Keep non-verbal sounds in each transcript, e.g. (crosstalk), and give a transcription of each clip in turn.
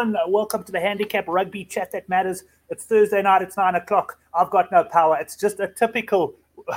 Everyone, uh, welcome to the Handicap Rugby Chat That Matters. It's Thursday night, it's nine o'clock. I've got no power. It's just a typical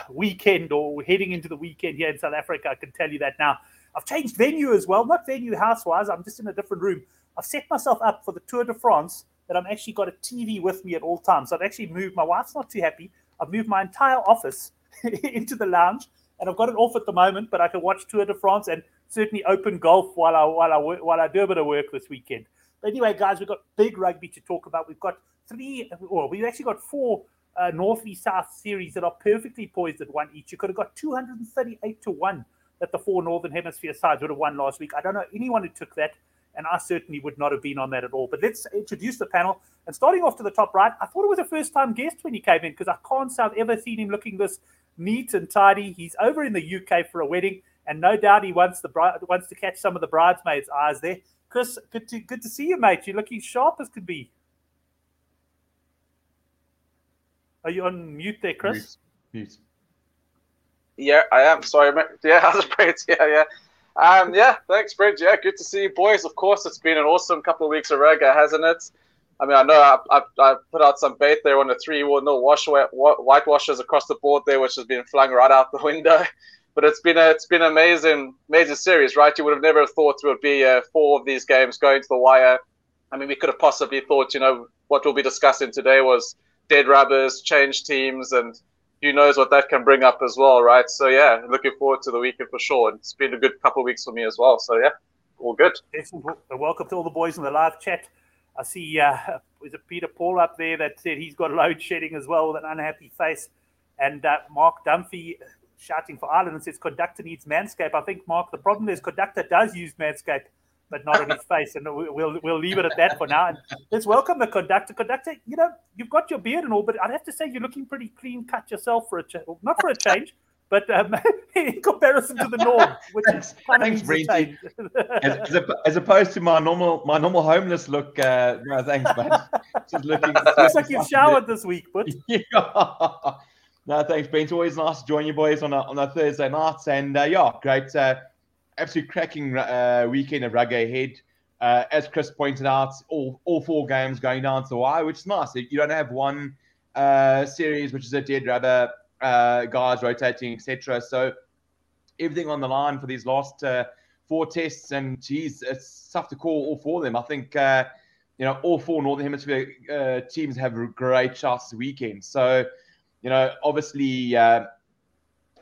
weekend or heading into the weekend here in South Africa. I can tell you that now. I've changed venue as well, not venue house wise. I'm just in a different room. I've set myself up for the Tour de France that I'm actually got a TV with me at all times. So I've actually moved. My wife's not too happy. I've moved my entire office (laughs) into the lounge, and I've got it off at the moment. But I can watch Tour de France and certainly open golf while I while I while I do a bit of work this weekend. But anyway, guys, we've got big rugby to talk about. We've got three, or we've actually got four uh, North v South series that are perfectly poised at one each. You could have got 238 to 1 that the four Northern Hemisphere sides would have won last week. I don't know anyone who took that, and I certainly would not have been on that at all. But let's introduce the panel. And starting off to the top right, I thought it was a first time guest when he came in because I can't say I've ever seen him looking this neat and tidy. He's over in the UK for a wedding, and no doubt he wants the wants to catch some of the bridesmaids' eyes there. Chris, good to good to see you, mate. You're looking sharp as could be. Are you on mute there, Chris? Mute. mute. Yeah, I am. Sorry, mate. (laughs) Yeah, how's it, Brett? Yeah, yeah. Um, yeah, thanks, Brett. Yeah, good to see you, boys. Of course, it's been an awesome couple of weeks of Raga, hasn't it? I mean, I know I, I, I put out some bait there on the three one no wash whitewashes across the board there, which has been flung right out the window (laughs) but it's been a it's been amazing amazing series, right? You would have never thought there would be uh, four of these games going to the wire. I mean, we could have possibly thought, you know, what we'll be discussing today was dead rubbers, change teams, and who knows what that can bring up as well, right? So yeah, looking forward to the weekend for sure. And It's been a good couple of weeks for me as well. So yeah, all good. Welcome to all the boys in the live chat. I see uh, (laughs) is it Peter Paul up there that said he's got load shedding as well with an unhappy face, and uh, Mark Dunphy shouting for Ireland and says conductor needs Manscape. I think Mark, the problem is conductor does use Manscape, but not on his (laughs) face, and we'll we'll leave it at that for now. And let's welcome the conductor. Conductor, you know you've got your beard and all, but I'd have to say you're looking pretty clean cut yourself for a change. Not for a change. (laughs) But um, (laughs) in comparison to the norm, which thanks, thanks, as, as, as, opposed to my normal my normal homeless look, uh, no, thanks, man. Just looking. Looks like you've showered this week, but yeah. No, thanks, Ben. It's always nice to join you boys on a, on a Thursday night. And uh, yeah, great, uh, absolute cracking uh, weekend of rugby ahead. Uh, as Chris pointed out, all, all four games going down to the wire, which is nice. You don't have one uh, series, which is a dead rubber, uh, guys rotating, etc. So everything on the line for these last four tests. And geez, it's tough to call all four of them. I think, you know, all four Northern Hemisphere teams have great shots this weekend. So, you know, obviously uh,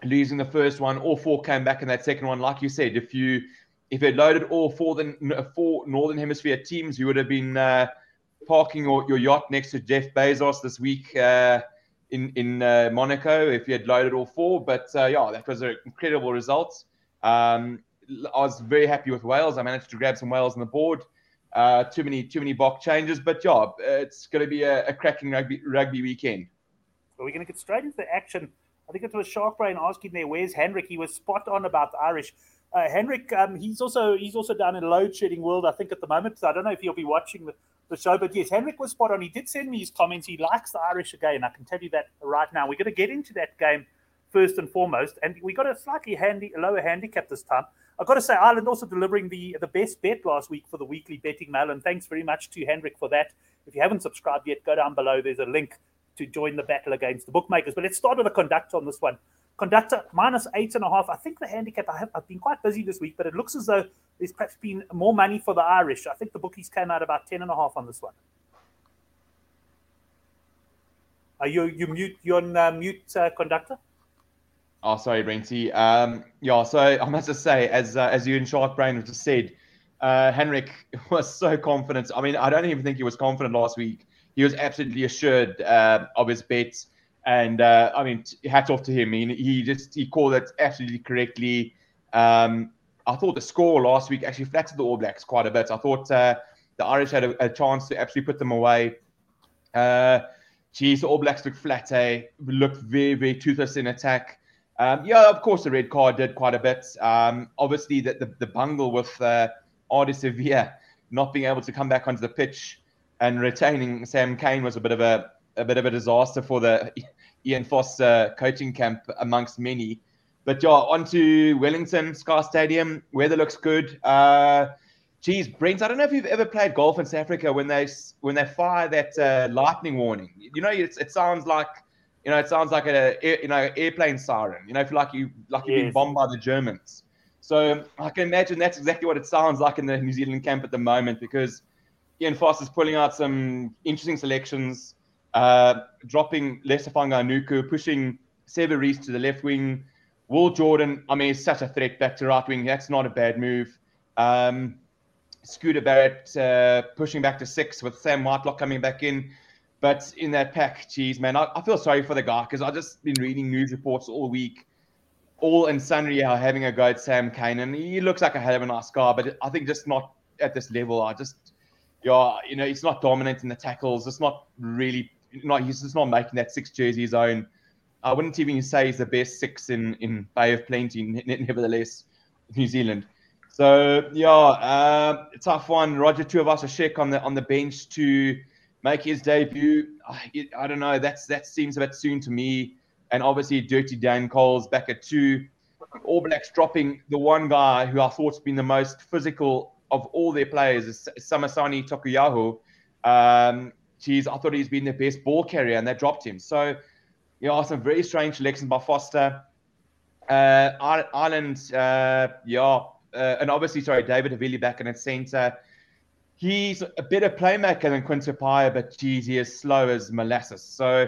losing the first one, all four came back in that second one. Like you said, if you if it loaded all four the four Northern Hemisphere teams, you would have been uh, parking your, your yacht next to Jeff Bezos this week uh, in in uh, Monaco. If you had loaded all four, but uh, yeah, that was an incredible result. Um, I was very happy with Wales. I managed to grab some Wales on the board. Uh, too many too many box changes, but yeah, it's going to be a, a cracking rugby rugby weekend. But we're going to get straight into the action. I think it was Shark Brain asking there, "Where's Henrik?" He was spot on about the Irish. Uh, Henrik, um, he's also he's also down in load shedding world, I think, at the moment. So I don't know if he'll be watching the, the show, but yes, Henrik was spot on. He did send me his comments. He likes the Irish again. I can tell you that right now. We're going to get into that game first and foremost, and we got a slightly handy lower handicap this time. I've got to say, Ireland also delivering the the best bet last week for the weekly betting mail, and thanks very much to Henrik for that. If you haven't subscribed yet, go down below. There's a link to join the battle against the bookmakers. But let's start with the conductor on this one. Conductor minus eight and a half. I think the handicap. I have, I've been quite busy this week, but it looks as though there's perhaps been more money for the Irish. I think the bookies came out about ten and a half on this one. Are you you mute? You're on uh, mute, uh, conductor? Oh, sorry, Brenty. Um, yeah, so I must just say, as uh, as you and Shark Brain have just said, uh, Henrik (laughs) was so confident. I mean, I don't even think he was confident last week he was absolutely assured uh, of his bets. And uh, I mean, hats off to him. He, he just he called it absolutely correctly. Um, I thought the score last week actually flattered the All Blacks quite a bit. I thought uh, the Irish had a, a, chance to actually put them away. Uh, geez, the All Blacks looked flat. Eh? Looked very, very toothless in attack. Um, yeah, of course, the red card did quite a bit. Um, obviously, the, the, the bungle with uh, Ardie Savea not being able to come back onto the pitch and retaining Sam Cane was a bit of a a bit of a disaster for the (laughs) Ian Foss uh, coaching camp amongst many. But yeah, on to Wellington Sky Stadium. Weather looks good. Uh, geez, Brent, I don't know if you've ever played golf in South Africa when they when they fire that uh, lightning warning. You know, it sounds like you know, it sounds like a you know airplane siren. You know, if like you like you've yes. been bombed by the Germans. So I can imagine that's exactly what it sounds like in the New Zealand camp at the moment because Ian is pulling out some interesting selections, uh, dropping Leicester Fainga'anuku, pushing Reece to the left wing. Will Jordan, I mean, he's such a threat back to right wing. That's not a bad move. Um, Scooter Barrett uh, pushing back to six with Sam Whitelock coming back in. But in that pack, geez, man, I, I feel sorry for the guy because I've just been reading news reports all week, all and sundry are having a go at Sam Cane. And he looks like a hell of a nice guy, but I think just not at this level. I just, yeah, you know, he's not dominant in the tackles. It's not really, not he's just not making that six jersey his own. I wouldn't even say he's the best six in, in Bay of Plenty, (laughs) nevertheless, New Zealand. So yeah, uh, tough one. Roger Tuivasa-Sheck on the on the bench to make his debut. I, I, don't know. That's that seems a bit soon to me. And obviously, Dirty Dan Coles back at two. All Blacks dropping the one guy who I thought's been the most physical of all their players is Samisoni Taukei'aho. Um, geez, I thought he's been the best ball carrier, and they dropped him. So, you know, some very strange selections by Foster. Uh, Ireland, uh, yeah, uh, and obviously, sorry, David Havili back in at centre. He's a better playmaker than Quinn Tupaea, but geez, he is slow as molasses. So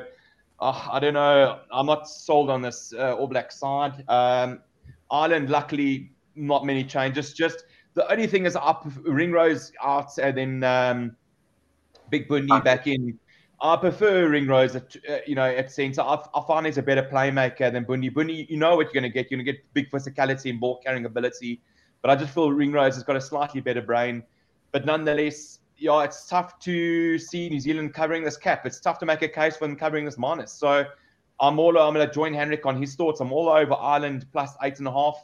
uh, I don't know. I'm not sold on this uh, All Black side. Um, Ireland, luckily, not many changes. Just the only thing is up Ringrose out and then um, Big Bundee back in. I prefer Ringrose at uh, you know at centre. I, I, find he's a better playmaker than Bundee. Bundee, you know what you're going to get. You're going to get big physicality and ball carrying ability. But I just feel Ringrose has got a slightly better brain. But nonetheless, yeah, it's tough to see New Zealand covering this cap. It's tough to make a case for them covering this minus. So I'm all I'm going to join Henrik on his thoughts. I'm all over Ireland plus eight and a half.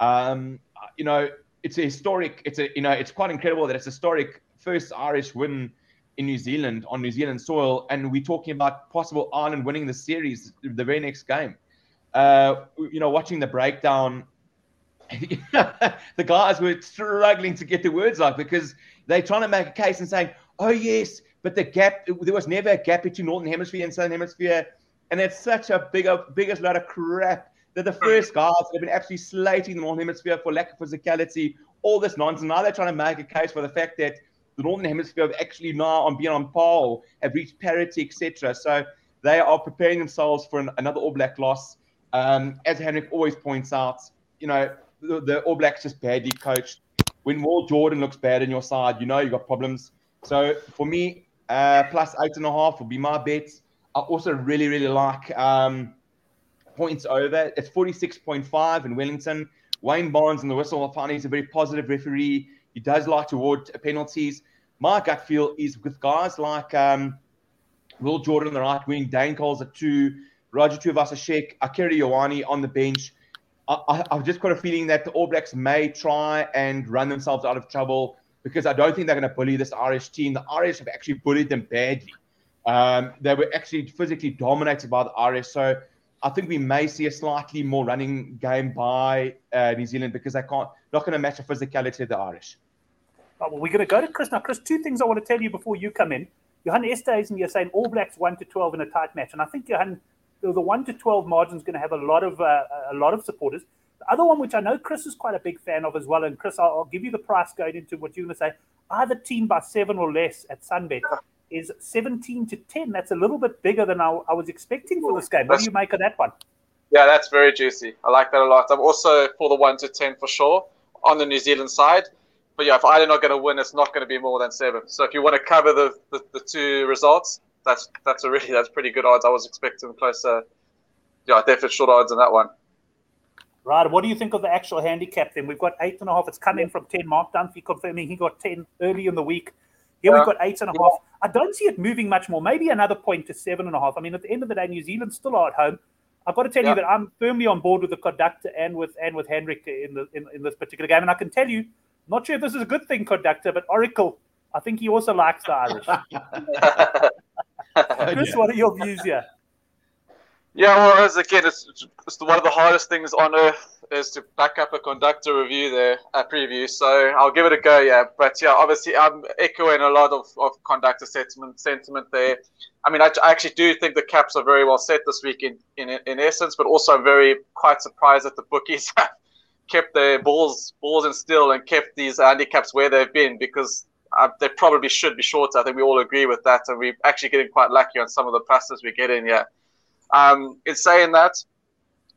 Um, you know, it's a historic. It's a you know, it's quite incredible that it's a historic first Irish win in New Zealand on New Zealand soil, and we're talking about possible Ireland winning the series the very next game. Uh, you know, watching the breakdown (laughs) the guys were struggling to get the words out because they're trying to make a case and saying, oh, yes, but the gap, there was never a gap between Northern Hemisphere and Southern Hemisphere. And it's such a big, biggest load of crap that the first guys that have been absolutely slating the Northern Hemisphere for lack of physicality, all this nonsense. Now they're trying to make a case for the fact that the Northern Hemisphere have actually now on being on par, have reached parity, etc. So they are preparing themselves for an, another All Black loss. Um, as Henrik always points out, you know, the, the All Blacks just badly coached. When Will Jordan looks bad on your side, you know you've got problems. So for me, uh, plus eight and a half will be my bet. I also really, really like um, points over. It's 46.5 in Wellington. Wayne Barnes and the whistle, I find he's a very positive referee. He does like to award penalties. My gut feel is with guys like um, Will Jordan on the right wing, Dane Coles at two, Roger Tuivasa-Sheck, Akira Ioane on the bench. I, have just got a feeling that the All Blacks may try and run themselves out of trouble because I don't think they're going to bully this Irish team. The Irish have actually bullied them badly. Um, they were actually physically dominated by the Irish. So I think we may see a slightly more running game by uh, New Zealand because they can't not going to match the physicality of the Irish. Oh, well, we're going to go to Chris now. Chris, two things I want to tell you before you come in. Johan Esterhuizen, you're saying All Blacks one to twelve in a tight match, and I think Johan the one to twelve margin is going to have a lot of uh, a lot of supporters. The other one, which I know Chris is quite a big fan of as well, and Chris, I'll, I'll give you the price going into what you're going to say. Either team by seven or less at Sunbet is seventeen to ten. That's a little bit bigger than I, I was expecting for this game. What do you make of that one? Yeah, that's very juicy. I like that a lot. I'm also for the one to ten for sure on the New Zealand side. But yeah, if Ireland are not going to win, it's not going to be more than seven. So if you want to cover the, the, the two results, that's that's a really that's pretty good odds. I was expecting closer. Yeah, definitely short odds on that one. Right. What do you think of the actual handicap then? We've got eight and a half. It's coming from 10. Mark Dunphy confirming he got 10 early in the week. Here yeah. we've got eight and a half. I don't see it moving much more. Maybe another point to seven and a half. I mean, at the end of the day, New Zealand still are at home. I've got to tell yeah. you that I'm firmly on board with the conductor and with and with Henrik in the in, in this particular game. And I can tell you, not sure if this is a good thing, conductor, but Oracle, I think he also likes the Irish. (laughs) Chris, yeah. what are your views here? Yeah, well, as again, it's, it's one of the hardest things on earth is to back up a conductor review there, a preview. So I'll give it a go, yeah. But yeah, obviously, I'm echoing a lot of, of conductor sentiment sentiment there. I mean, I, I actually do think the caps are very well set this week in, in, in essence, but also very quite surprised that the bookies (laughs) have kept their balls balls in still and kept these handicaps where they've been because uh, they probably should be shorter. I think we all agree with that, and we're actually getting quite lucky on some of the passes we get in. Yeah. Um, in saying that,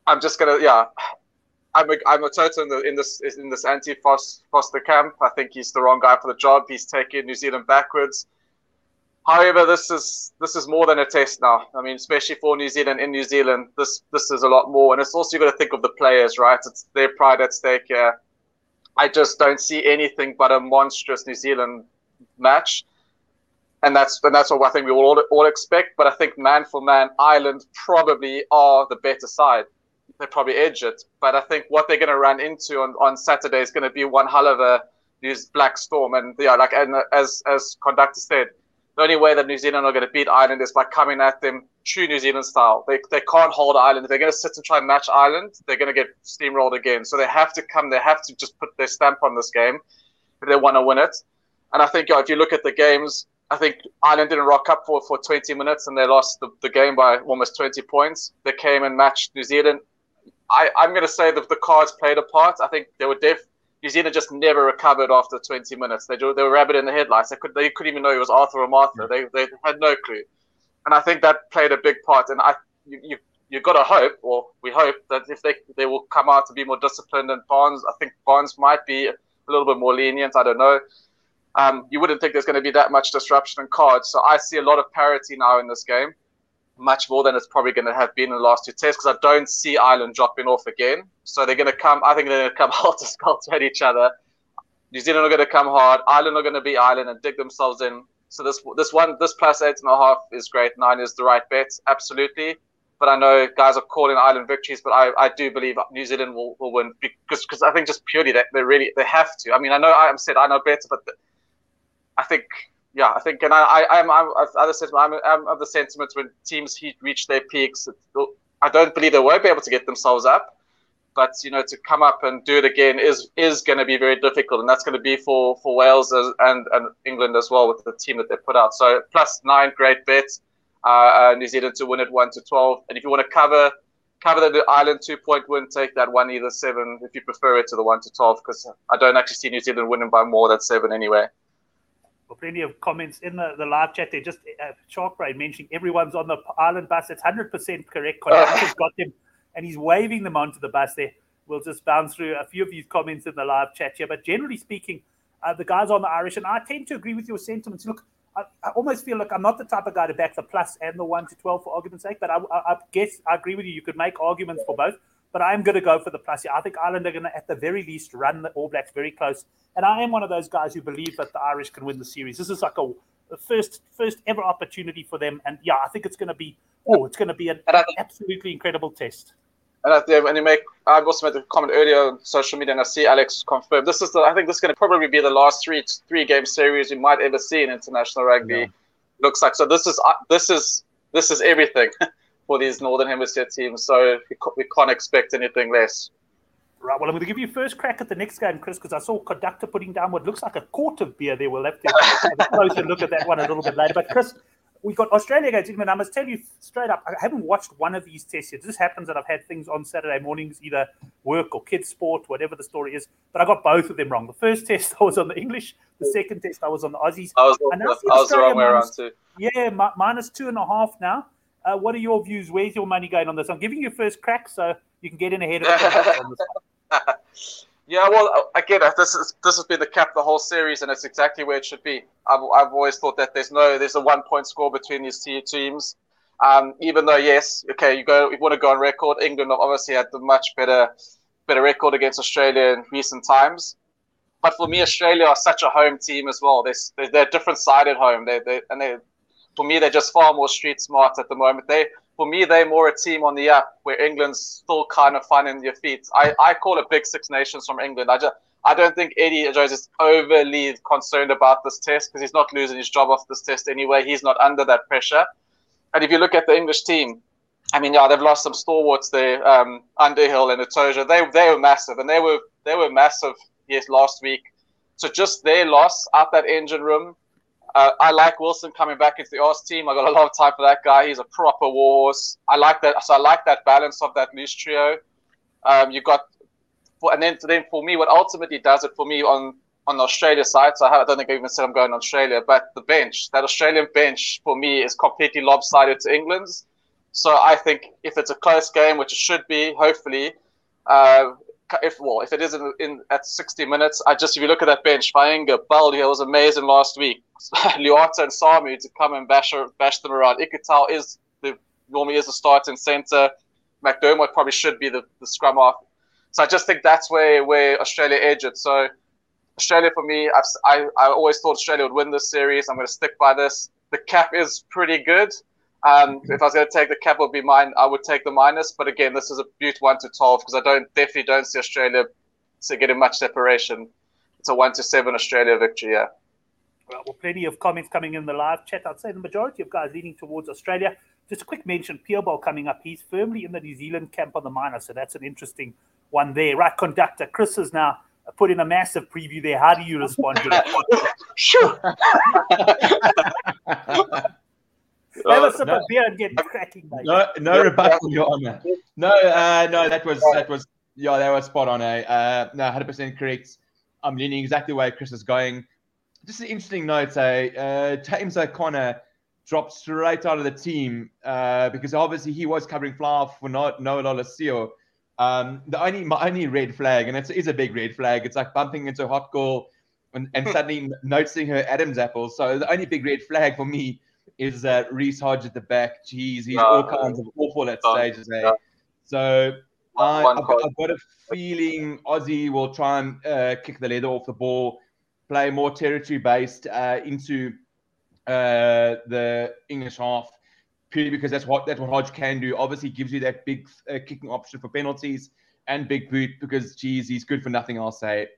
I'm just gonna yeah. I'm a, I'm a total in, the, in this in this anti Foster camp. I think he's the wrong guy for the job. He's taking New Zealand backwards. However, this is this is more than a test now. I mean, especially for New Zealand in New Zealand, this this is a lot more, and it's also you got to think of the players, right? It's their pride at stake here. I just don't see anything but a monstrous New Zealand match and that's and that's what I think we all all expect. But I think man for man, Ireland probably are the better side. They probably edge it, but I think what they're going to run into on, on Saturday is going to be one hell of a news black storm. And yeah, like and uh, as as conductor said, the only way that New Zealand are going to beat Ireland is by coming at them true New Zealand style. They, they can't hold Ireland. If they're going to sit and try and match Ireland, they're going to get steamrolled again. So they have to come. They have to just put their stamp on this game if they want to win it. And I think if you look at the games, I think Ireland didn't rock up for, for 20 minutes and they lost the, the game by almost 20 points. They came and matched New Zealand. I, I'm going to say that the cards played a part. I think they were deaf. New Zealand just never recovered after 20 minutes. They, they were rabbit in the headlights. They, could, they couldn't even know it was Arthur or Martha. They, they had no clue. And I think that played a big part. And I, you, you, you've got to hope, or we hope, that if they, they will come out to be more disciplined and Barnes, I think Barnes might be a little bit more lenient. I don't know um, you wouldn't think there's going to be that much disruption in cards. So I see a lot of parity now in this game, much more than it's probably going to have been in the last two tests because I don't see Ireland dropping off again. So they're going to come, I think they're going (laughs) to come helter skelter at each other. New Zealand are going to come hard. Ireland are going to be Ireland and dig themselves in. So this this one this plus eight and a half is great. Nine is the right bet, absolutely. But I know guys are calling Ireland victories, but I, I do believe New Zealand will, will win because because I think just purely that they really they have to. I mean I know I said I know better, but I think, yeah, I think, and I, I, am I'm, other said, I'm, I'm of the sentiments when teams reach their peaks, I don't believe they won't be able to get themselves up. But you know, to come up and do it again is is going to be very difficult, and that's going to be for for Wales as, and and England as well with the team that they put out. So plus nine, great bet. Uh, uh, New Zealand to win it one to twelve, and if you want to cover cover the Ireland two point win, take that one either seven if you prefer it to the one to twelve, because I don't actually see New Zealand winning by more than seven anyway plenty of comments in the, the live chat. They just uh, Shark Brain mentioning everyone's on the island bus. It's hundred percent correct. (laughs) Conductor's got them, and he's waving them onto the bus. There, we'll just bounce through a few of these comments in the live chat here. But generally speaking, uh, the guys on the Irish, and I tend to agree with your sentiments. Look, I, I, almost feel like I'm not the type of guy to back the plus and the one to twelve for argument's sake. But I, I, I guess I agree with you. You could make arguments for both but I'm going to go for the plus here. I think Ireland are going to, at the very least, run the All Blacks very close. And I am one of those guys who believe that the Irish can win the series. This is like a, a first first ever opportunity for them. And yeah, I think it's going to be oh, it's going to be an absolutely incredible test. And I, when you make, I also made a comment earlier on social media, and I see Alex confirm. This is the, I think this is going to probably be the last three three game series you might ever see in international rugby. Yeah. Looks like so. This is uh, this is this is everything. (laughs) for these Northern Hemisphere teams. So we, can't expect anything less. Right. Well, I'm going to give you first crack at the next game, Chris, because I saw Conductor putting down what looks like a quart of beer there. We'll have to have a closer look at that one a little bit later. But, Chris, we've got Australia against England. I must tell you straight up, I haven't watched one of these tests yet. This happens that I've had things on Saturday mornings, either work or kids' sport, whatever the story is. But I got both of them wrong. The first test (laughs) I was on the English. The second test I was on the Aussies. I was, I I was the wrong way around too. Yeah, minus two and a half now. Uh, what are your views? Where's your money going on this? I'm giving you first crack so you can get in ahead of it. (laughs) yeah, well, again, this is this has been the cap the whole series, and it's exactly where it should be. I've, I've always thought that there's no there's a one point score between these two teams. Um, even though yes, okay, you go you want to go on record. England obviously had the much better better record against Australia in recent times. But for me, Australia are such a home team as well. They're, they're a different side at home. They, they and they for me, they're just far more street smart at the moment. They, for me, they're more a team on the up where England's still kind of finding their feet. I, I call it Big Six Nations from England. I just, I don't think Eddie Jones is overly concerned about this test because he's not losing his job off this test anyway. He's not under that pressure. And if you look at the English team, I mean, yeah, they've lost some stalwarts there, um, Underhill and Itoje. They they were massive, and they were they were massive. Yes, last week. So just their loss out that engine room. Uh, I like Wilson coming back into the Oz team. I got a lot of time for that guy. He's a proper warhorse. I like that. So I like that balance of that loose trio. Um, you got, and then then for me, what ultimately does it for me on on the Australia side. So I, I don't think I even said I'm going Australia, but the bench, that Australian bench for me is completely lopsided to England's. So I think if it's a close game, which it should be, hopefully, uh, if well, if it is in, at 60 minutes, I just if you look at that bench, Fainga, Baldi was amazing last week. (laughs) Leota and Samu to come and bash bash them around. Ikitau is the normally is the starting centre. McDermott probably should be the, the scrum half. So I just think that's where where Australia edge it. So Australia for me, I've, I I always thought Australia would win this series. I'm going to stick by this. The cap is pretty good. Um, if I was going to take the cap, would be mine. I would take the minus, but again, this is a beaut one to twelve because I don't definitely don't see Australia to getting much separation. It's a one to seven Australia victory. Yeah. Well, plenty of comments coming in the live chat. I'd say the majority of guys leaning towards Australia. Just a quick mention: Ball coming up. He's firmly in the New Zealand camp on the minus, so that's an interesting one there. Right, conductor Chris is now put in a massive preview there. How do you respond to that? (laughs) sure. (laughs) Have a sip no, of beer and get cracking, mate. No, no rebuttal, Your Honor. No, uh, no, that was that was yeah, that was spot on. Eh? Uh, no, hundred percent correct. I'm leaning exactly where Chris is going. Just an interesting note, eh? Uh, James O'Connor dropped straight out of the team uh, because obviously he was covering fly for no, Noah Lolesio. Um, the only my only red flag, and it is a big red flag. It's like bumping into a hot girl and, and suddenly noticing her Adam's apple. So the only big red flag for me is that Reece Hodge at the back. Jeez, he's no, all kinds of awful at no, stages. Eh? No. So I, have got, I've got a feeling Aussie will try and uh, kick the leather off the ball, play more territory based uh, into uh, the English half, purely because that's what that's what Hodge can do. Obviously, gives you that big uh, kicking option for penalties and big boot because geez, he's good for nothing. I'll say.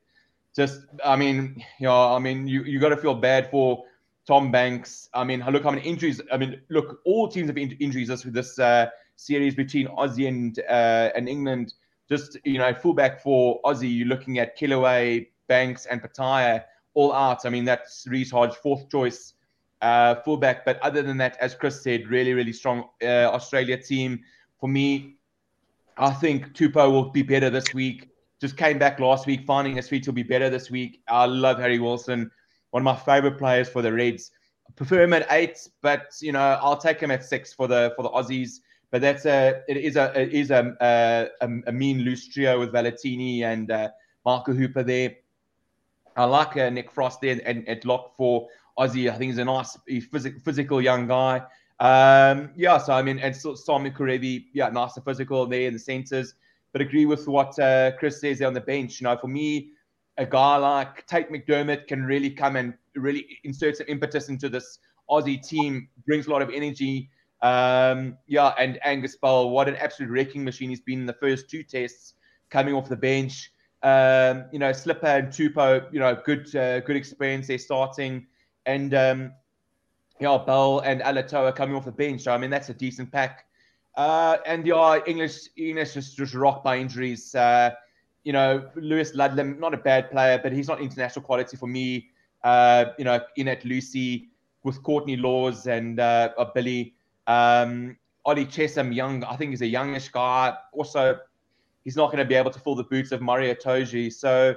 Just, I mean, you know, I mean, you you got to feel bad for Tom Banks. I mean, look how many injuries. I mean, look, all teams have injuries this this uh, series between Aussie and uh, and England. Just you know, fullback for Aussie, you're looking at Kellaway, Banks, and Petaia all out. I mean, that's Reece Hodge, fourth choice uh, fullback. But other than that, as Chris said, really, really strong uh, Australia team. For me, I think Tupou will be better this week. Just came back last week, finding his feet will be better this week. I love Harry Wilson one of my favorite players for the Reds. I prefer him at eight, but you know I'll take him at six for the for the Aussies. But that's a it is a it is a a, a mean loose trio with Valetini and uh, Marco Hooper there. I like uh, Nick Frost there and at lock for Aussie. I think he's a nice physical physical young guy. Um, yeah, so I mean, and so, Samu Kerevi, yeah, nice and physical there in the centres. But agree with what uh, Chris says there on the bench. You know, for me, a guy like Tate McDermott can really come and really insert some impetus into this Aussie team, brings a lot of energy. Um, yeah, and Angus Bell, what an absolute wrecking machine he's been in the first two tests, coming off the bench. Um, you know, Slipper and Tupou, you know, good uh, good experience there starting. And um, yeah, Bell and Alaalatoa coming off the bench. So, I mean, that's a decent pack. Uh, and yeah, English English just, just rocked by injuries. Uh, you know, Lewis Ludlam, not a bad player, but he's not international quality for me. Uh, you know, in at Lucy with Courtney Lawes and uh, Billy. Um, Ollie Chessum, young, I think he's a youngish guy. Also, he's not going to be able to fill the boots of Maro Itoje. So,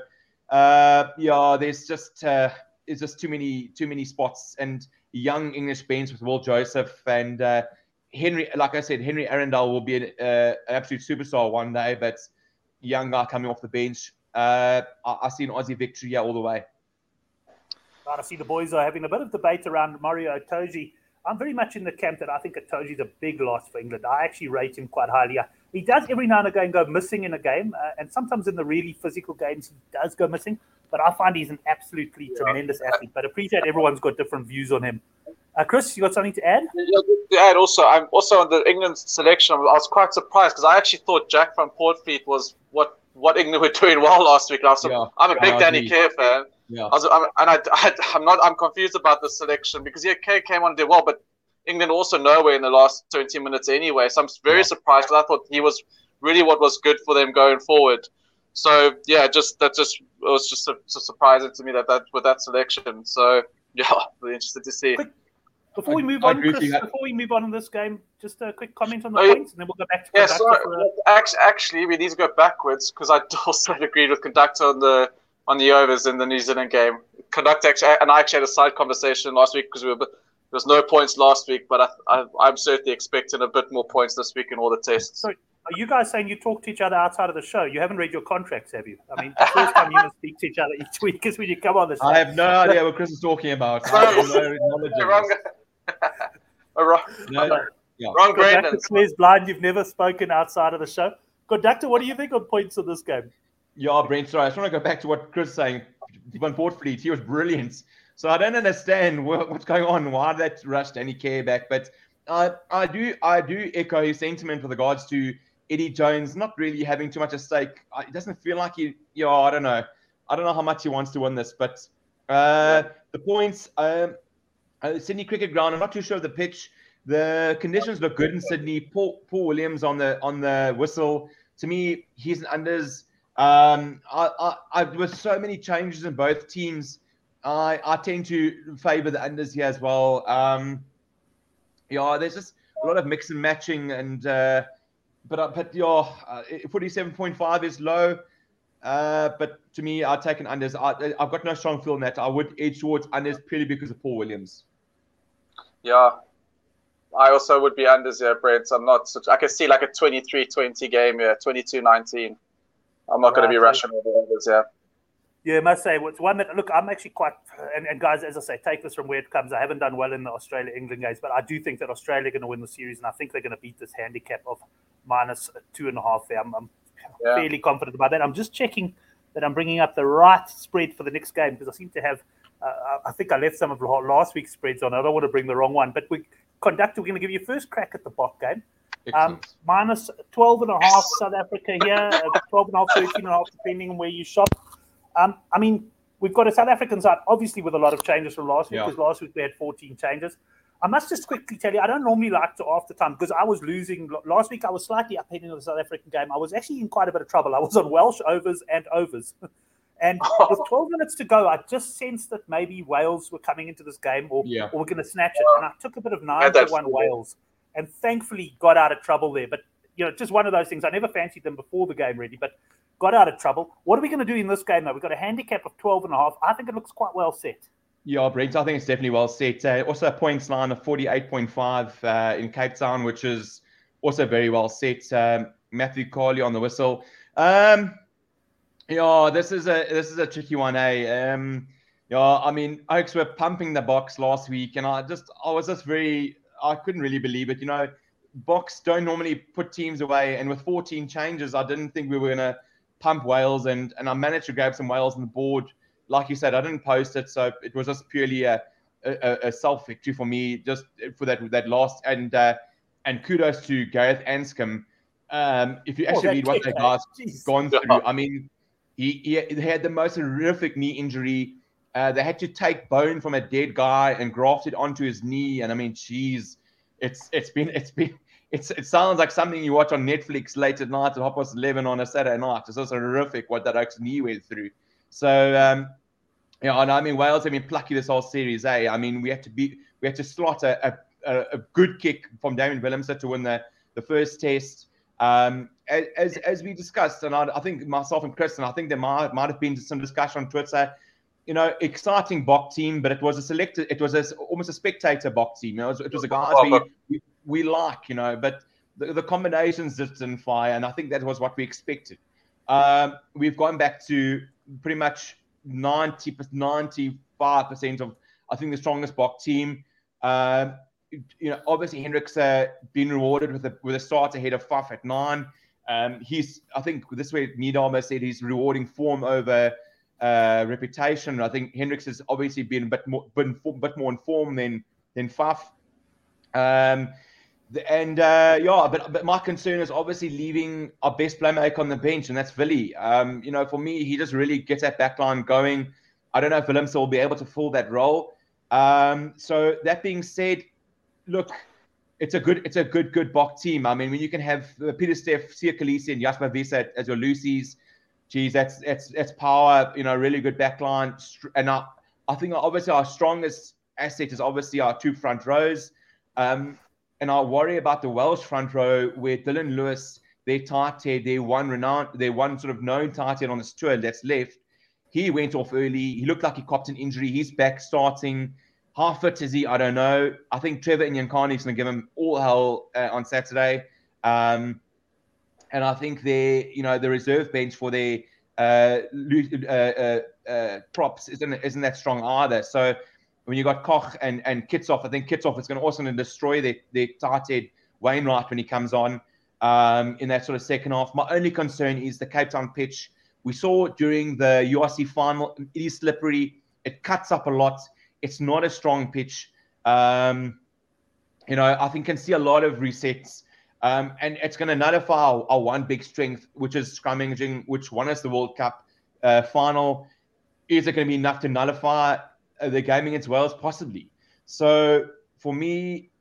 uh, yeah, there's just uh, there's just too many too many spots and young English bench with Will Joseph and uh, Henry. Like I said, Henry Arundell will be an, uh, an absolute superstar one day, but young guy coming off the bench. Uh, I, I see an Aussie victory here all the way. I see the boys are having a bit of debate around Maro Itoje. I'm very much in the camp that I think Itoje is a big loss for England. I actually rate him quite highly. He does every now and again go missing in a game, uh, and sometimes in the really physical games, he does go missing. But I find he's an absolutely yeah. tremendous athlete. But appreciate everyone's got different views on him. Uh, Chris, you got something to add? Yeah, to add also, I'm also on the England selection. I was quite surprised because I actually thought Jack van Poortvliet was what what England were (laughs) doing well last week. Last yeah, I'm a big Danny Care fan. Yeah. I was, I'm, and I, (laughs) I, am not. I'm confused about the selection because yeah, Care came on and did well, but England also nowhere in the last 20 minutes anyway. So I'm very yeah. surprised because I thought he was really what was good for them going forward. So yeah, just that just it was just so, so surprising to me that that with that selection. So (laughs) yeah, really interested to see. Quick, before we move I, on, I Chris, before we move on in this game, just a quick comment on the oh, points, and then we'll go back to. Yeah, sorry. Actually, actually, we need to go backwards because I (laughs) also agreed with conductor on the on the overs in the New Zealand game. Conductor actually, and I actually had a side conversation last week because we were there was no points last week, but I, I, am certainly expecting a bit more points this week in all the tests. So, are you guys saying you talk to each other outside of the show? You haven't read your contracts, have you? I mean, the first time you must speak to each other each week is when you come on the show. I have no idea what Chris is talking about. (laughs) I have no knowledge wrong, wrong, no, yeah. wrong Brandon. Claire's blind. You've never spoken outside of the show. Conductor, what do you think on points of this game? Yeah, Brent, sorry. I just want to go back to what Chris was saying. Van Fleet, he was brilliant. So I don't understand what, what's going on. Why that rushed Danny Care back? But I, I do I do echo his sentiment with regards to Eddie Jones not really having too much at stake. It doesn't feel like he, you know, I don't know. I don't know how much he wants to win this, but uh, the points, um, uh, Sydney Cricket Ground. I'm not too sure of the pitch. The conditions look good in Sydney. Paul, Paul Williams on the on the whistle. To me, he's an unders. Um, I, I, I, with so many changes in both teams, I, I tend to favour the unders here as well. Um, yeah, there's just a lot of mix and matching, and uh, but uh, but yeah, uh, 47.5 is low. Uh, but to me, I'd take an unders. I, I've got no strong feel in that. I would edge towards unders purely because of Paul Williams. Yeah, I also would be unders here, Brent. I'm not such. I can see like a 23-20 game here, 22-19. I'm not right. going to be rushing over others, yeah. Yeah, I must say, it's one that look. I'm actually quite, and, and, guys, as I say, take this from where it comes. I haven't done well in the Australia England games, but I do think that Australia are going to win the series, and I think they're going to beat this handicap of minus two and a half. There, I'm, I'm yeah. fairly confident about that. I'm just checking that I'm bringing up the right spread for the next game because I seem to have. Uh, I think I left some of last week's spreads on. I don't want to bring the wrong one, but we conductor. We're going to give you first crack at the Bok game. Um, minus 12 and a half South Africa here, uh, (laughs) 12 and a half, 13 and a half, depending on where you shop. Um, I mean, we've got a South African side, obviously, with a lot of changes from last week, yeah. because last week we had 14 changes. I must just quickly tell you, I don't normally like to after time because I was losing last week. I was slightly up heading the South African game. I was actually in quite a bit of trouble. I was on Welsh overs and overs. (laughs) and with (laughs) 12 minutes to go, I just sensed that maybe Wales were coming into this game or, yeah. or we're going to snatch it. And I took a bit of 9 to 1 Wales and thankfully got out of trouble there. But, you know, just one of those things. I never fancied them before the game, really, but got out of trouble. What are we going to do in this game, though? We've got a handicap of 12 and a half. I think it looks quite well set. Yeah, Brent, I think it's definitely well set. Uh, also, a points line of 48.5 uh, in Cape Town, which is also very well set. Um, Matthew Carley on the whistle. Um, yeah, this is a this is a tricky one, eh? Um, yeah, I mean, Oaks were pumping the box last week, and I just I was just very I couldn't really believe it. You know, Boks don't normally put teams away, and with 14 changes, I didn't think we were gonna pump Wales, and and I managed to grab some Wales on the board like you said, I didn't post it, so it was just purely a, a, a self victory for me, just for that that last and uh, and kudos to Gareth Anscombe. Um, if you oh, actually oh, read what that guy's gone through, I mean, he, he, he had the most horrific knee injury. Uh, they had to take bone from a dead guy and graft it onto his knee, and I mean, geez, it's it's been it's been it's it sounds like something you watch on Netflix late at night at half past eleven on a Saturday night. It's just horrific what that oak's knee went through. So um, you know, and I mean Wales have been plucky this whole series. A, I mean we had to beat, we had to slot a, a, a good kick from Damian Willemse to win the the first test. Um, as as we discussed, and I, I think myself and Chris, and I think there might might have been some discussion on Twitter. You know, exciting Bok team, but it was a selected, it was a, almost a spectator Bok team. You know, it was, it was a guys we, we, we like, you know, but the, the combinations just didn't fire, and I think that was what we expected. Um, we've gone back to pretty much 90 95% of I think the strongest Bok team. Um, you know, obviously Hendrikse uh, been rewarded with a with a start ahead of Faf at nine. Um, he's I think this way Nienaber said he's rewarding form over uh, reputation. I think Hendrikse has obviously been a bit more been bit more informed than than Faf. Um, and uh, yeah, but but my concern is obviously leaving our best playmaker on the bench, and that's Willie. Um, you know, for me, he just really gets that backline going. I don't know if Willemse will be able to fill that role. Um, so that being said, look, it's a good, it's a good, good Bok team. I mean, when you can have Peter Pieter-Steph, Siya Kolisi, and Jasper Wiese as your Lucy's, geez, that's that's that's power. You know, really good backline, and I, I think obviously our strongest asset is obviously our two front rows. Um, and I worry about the Welsh front row where Dillon Lewis, their tight head, their one renowned, their one sort of known tight head on this tour that's left. He went off early. He looked like he copped an injury. He's back starting. How fit is he? I don't know. I think Trevor Nyakane is going to give him all hell uh, on Saturday. Um, and I think they, you know, the reserve bench for their uh, uh, uh, uh, props isn't isn't that strong either. So when you got Koch and and Kitshoff, I think Kitshoff is going to also going to destroy their their tight Wainwright when he comes on um, in that sort of second half. My only concern is the Cape Town pitch. We saw during the URC final, it is slippery. It cuts up a lot. It's not a strong pitch. Um, you know, I think can see a lot of resets. Um, and it's going to nullify our, our, one big strength, which is scrummaging, which won us the World Cup uh, final. Is it going to be enough to nullify the gaming as well as possibly. So for me,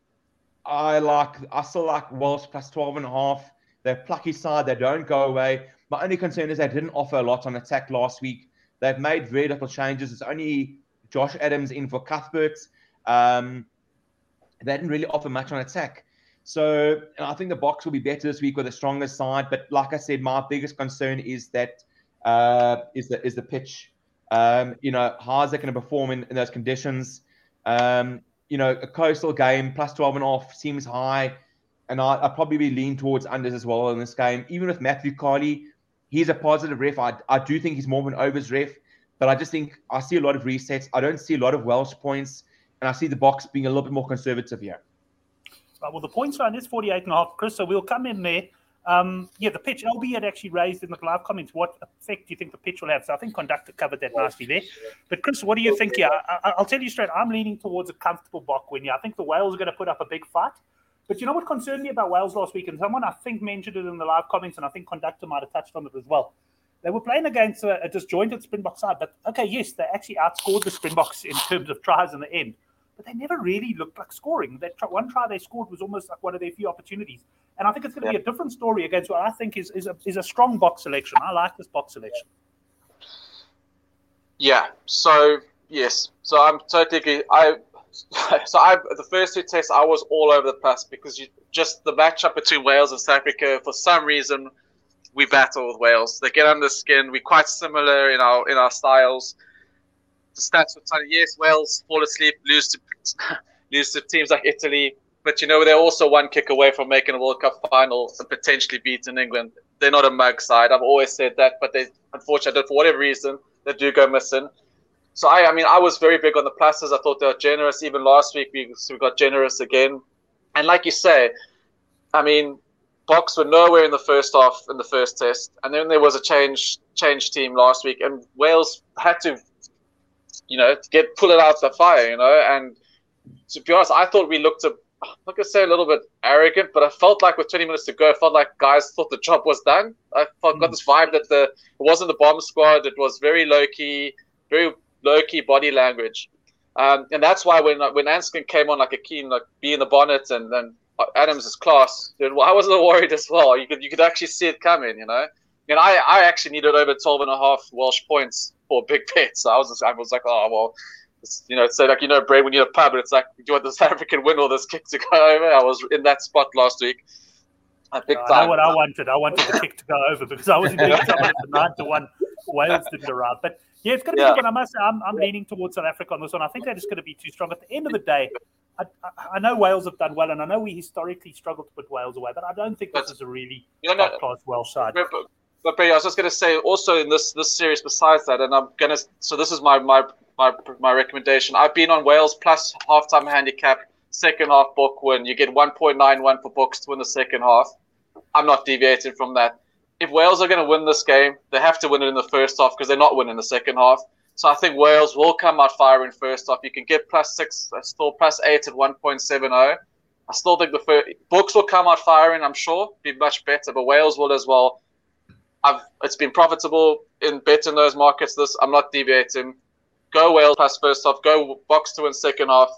I like I still like Welsh plus 12 and a half. They're plucky side, they don't go away. My only concern is they didn't offer a lot on attack last week. They've made very little changes. It's only Josh Adams in for Cuthbert. Um, they didn't really offer much on attack. So I think the Boks will be better this week with a stronger side. But like I said, my biggest concern is that uh, is the is the pitch. Um, you know, how is it going to perform in, in those conditions? Um, you know, a coastal game plus 12 and off seems high. And I, I'd probably be lean towards unders as well in this game. Even with Matthew Carley, he's a positive ref. I, I do think he's more of an overs ref, but I just think I see a lot of resets. I don't see a lot of Welsh points, and I see the Boks being a little bit more conservative here. well, the points line is 48 and a half, Chris, so we'll come in there. Um, yeah, the pitch. LB had actually raised in the live comments what effect do you think the pitch will have? So I think conductor covered that nicely there. But Chris, what do you think here? I, will tell you straight. I'm leaning towards a comfortable Bok win. Yeah, I think the Wales are going to put up a big fight. But you know what concerned me about Wales last week, and someone I think mentioned it in the live comments, and I think conductor might have touched on it as well. They were playing against a, a disjointed Springbok side, but okay, yes, they actually outscored the Springboks in terms of tries in the end but they never really looked like scoring. That one try they scored was almost like one of their few opportunities. And I think it's going to yeah. be a different story against what I think is is a, is a strong box selection. I like this box selection. Yeah. So yes. So I'm totally agree. I (laughs) so I the first two tests I was all over the place because you just the matchup between Wales and South Africa for some reason we battle with Wales. They get under the skin. We're quite similar in our in our styles the stats were telling yes, Wales fall asleep, lose to (laughs) lose to teams like Italy, but you know they're also one kick away from making a World Cup final and potentially beating England. They're not a mug side. I've always said that, but they unfortunately for whatever reason they do go missing. So I, I mean, I was very big on the pluses. I thought they were generous. Even last week we, we got generous again, and like you say, I mean, Boks were nowhere in the first half in the first test, and then there was a change change team last week, and Wales had to you know, get pull it out the fire, you know. And to be honest, I thought we looked a, I'm not gonna say a little bit arrogant, but I felt like with 20 minutes to go, I felt like guys thought the job was done. I felt, got this vibe that the it wasn't the bomb squad. It was very low key, very low key body language. Um, and that's why when when Anscombe came on like a keen like be in the bonnet and then Adams' class, dude, well, I was a little worried as well. You could you could actually see it coming, you know. And I, I actually needed over 12 and a half Welsh points for big (laughs) bet. So I was just, I was like, oh well, you know, it's like you know, Brad, when you're a pub, it's like, do you want the South (laughs) African win or this kick to go over? I was in that spot last week. Big time. I know what I wanted. I wanted the kick to go over because I was in the nine to one. Wales didn't arrive, but yeah, it's going to be yeah. good. I must say, I'm, I'm leaning towards South Africa on this one. I think they're just going to be too strong. At the end of the day, I, I, know Wales have done well, and I know we historically struggled to put Wales away, but I don't think this is a really you know, top-class Welsh side. But, but I was just going to say also in this this series besides that, and I'm gonna so this is my my my my recommendation. I've been on Wales plus halftime handicap, second half Bok win. You get 1.91 for Boks to win the second half. I'm not deviating from that. If Wales are going to win this game, they have to win it in the first half because they're not winning the second half. So I think Wales will come out firing first half. You can get plus six, uh, still plus eight at 1.70. I still think the first, Boks will come out firing. I'm sure be much better, but Wales will as well. I've it's been profitable in betting those markets. This I'm not deviating. Go Wales plus first half. Go Boks to win second half.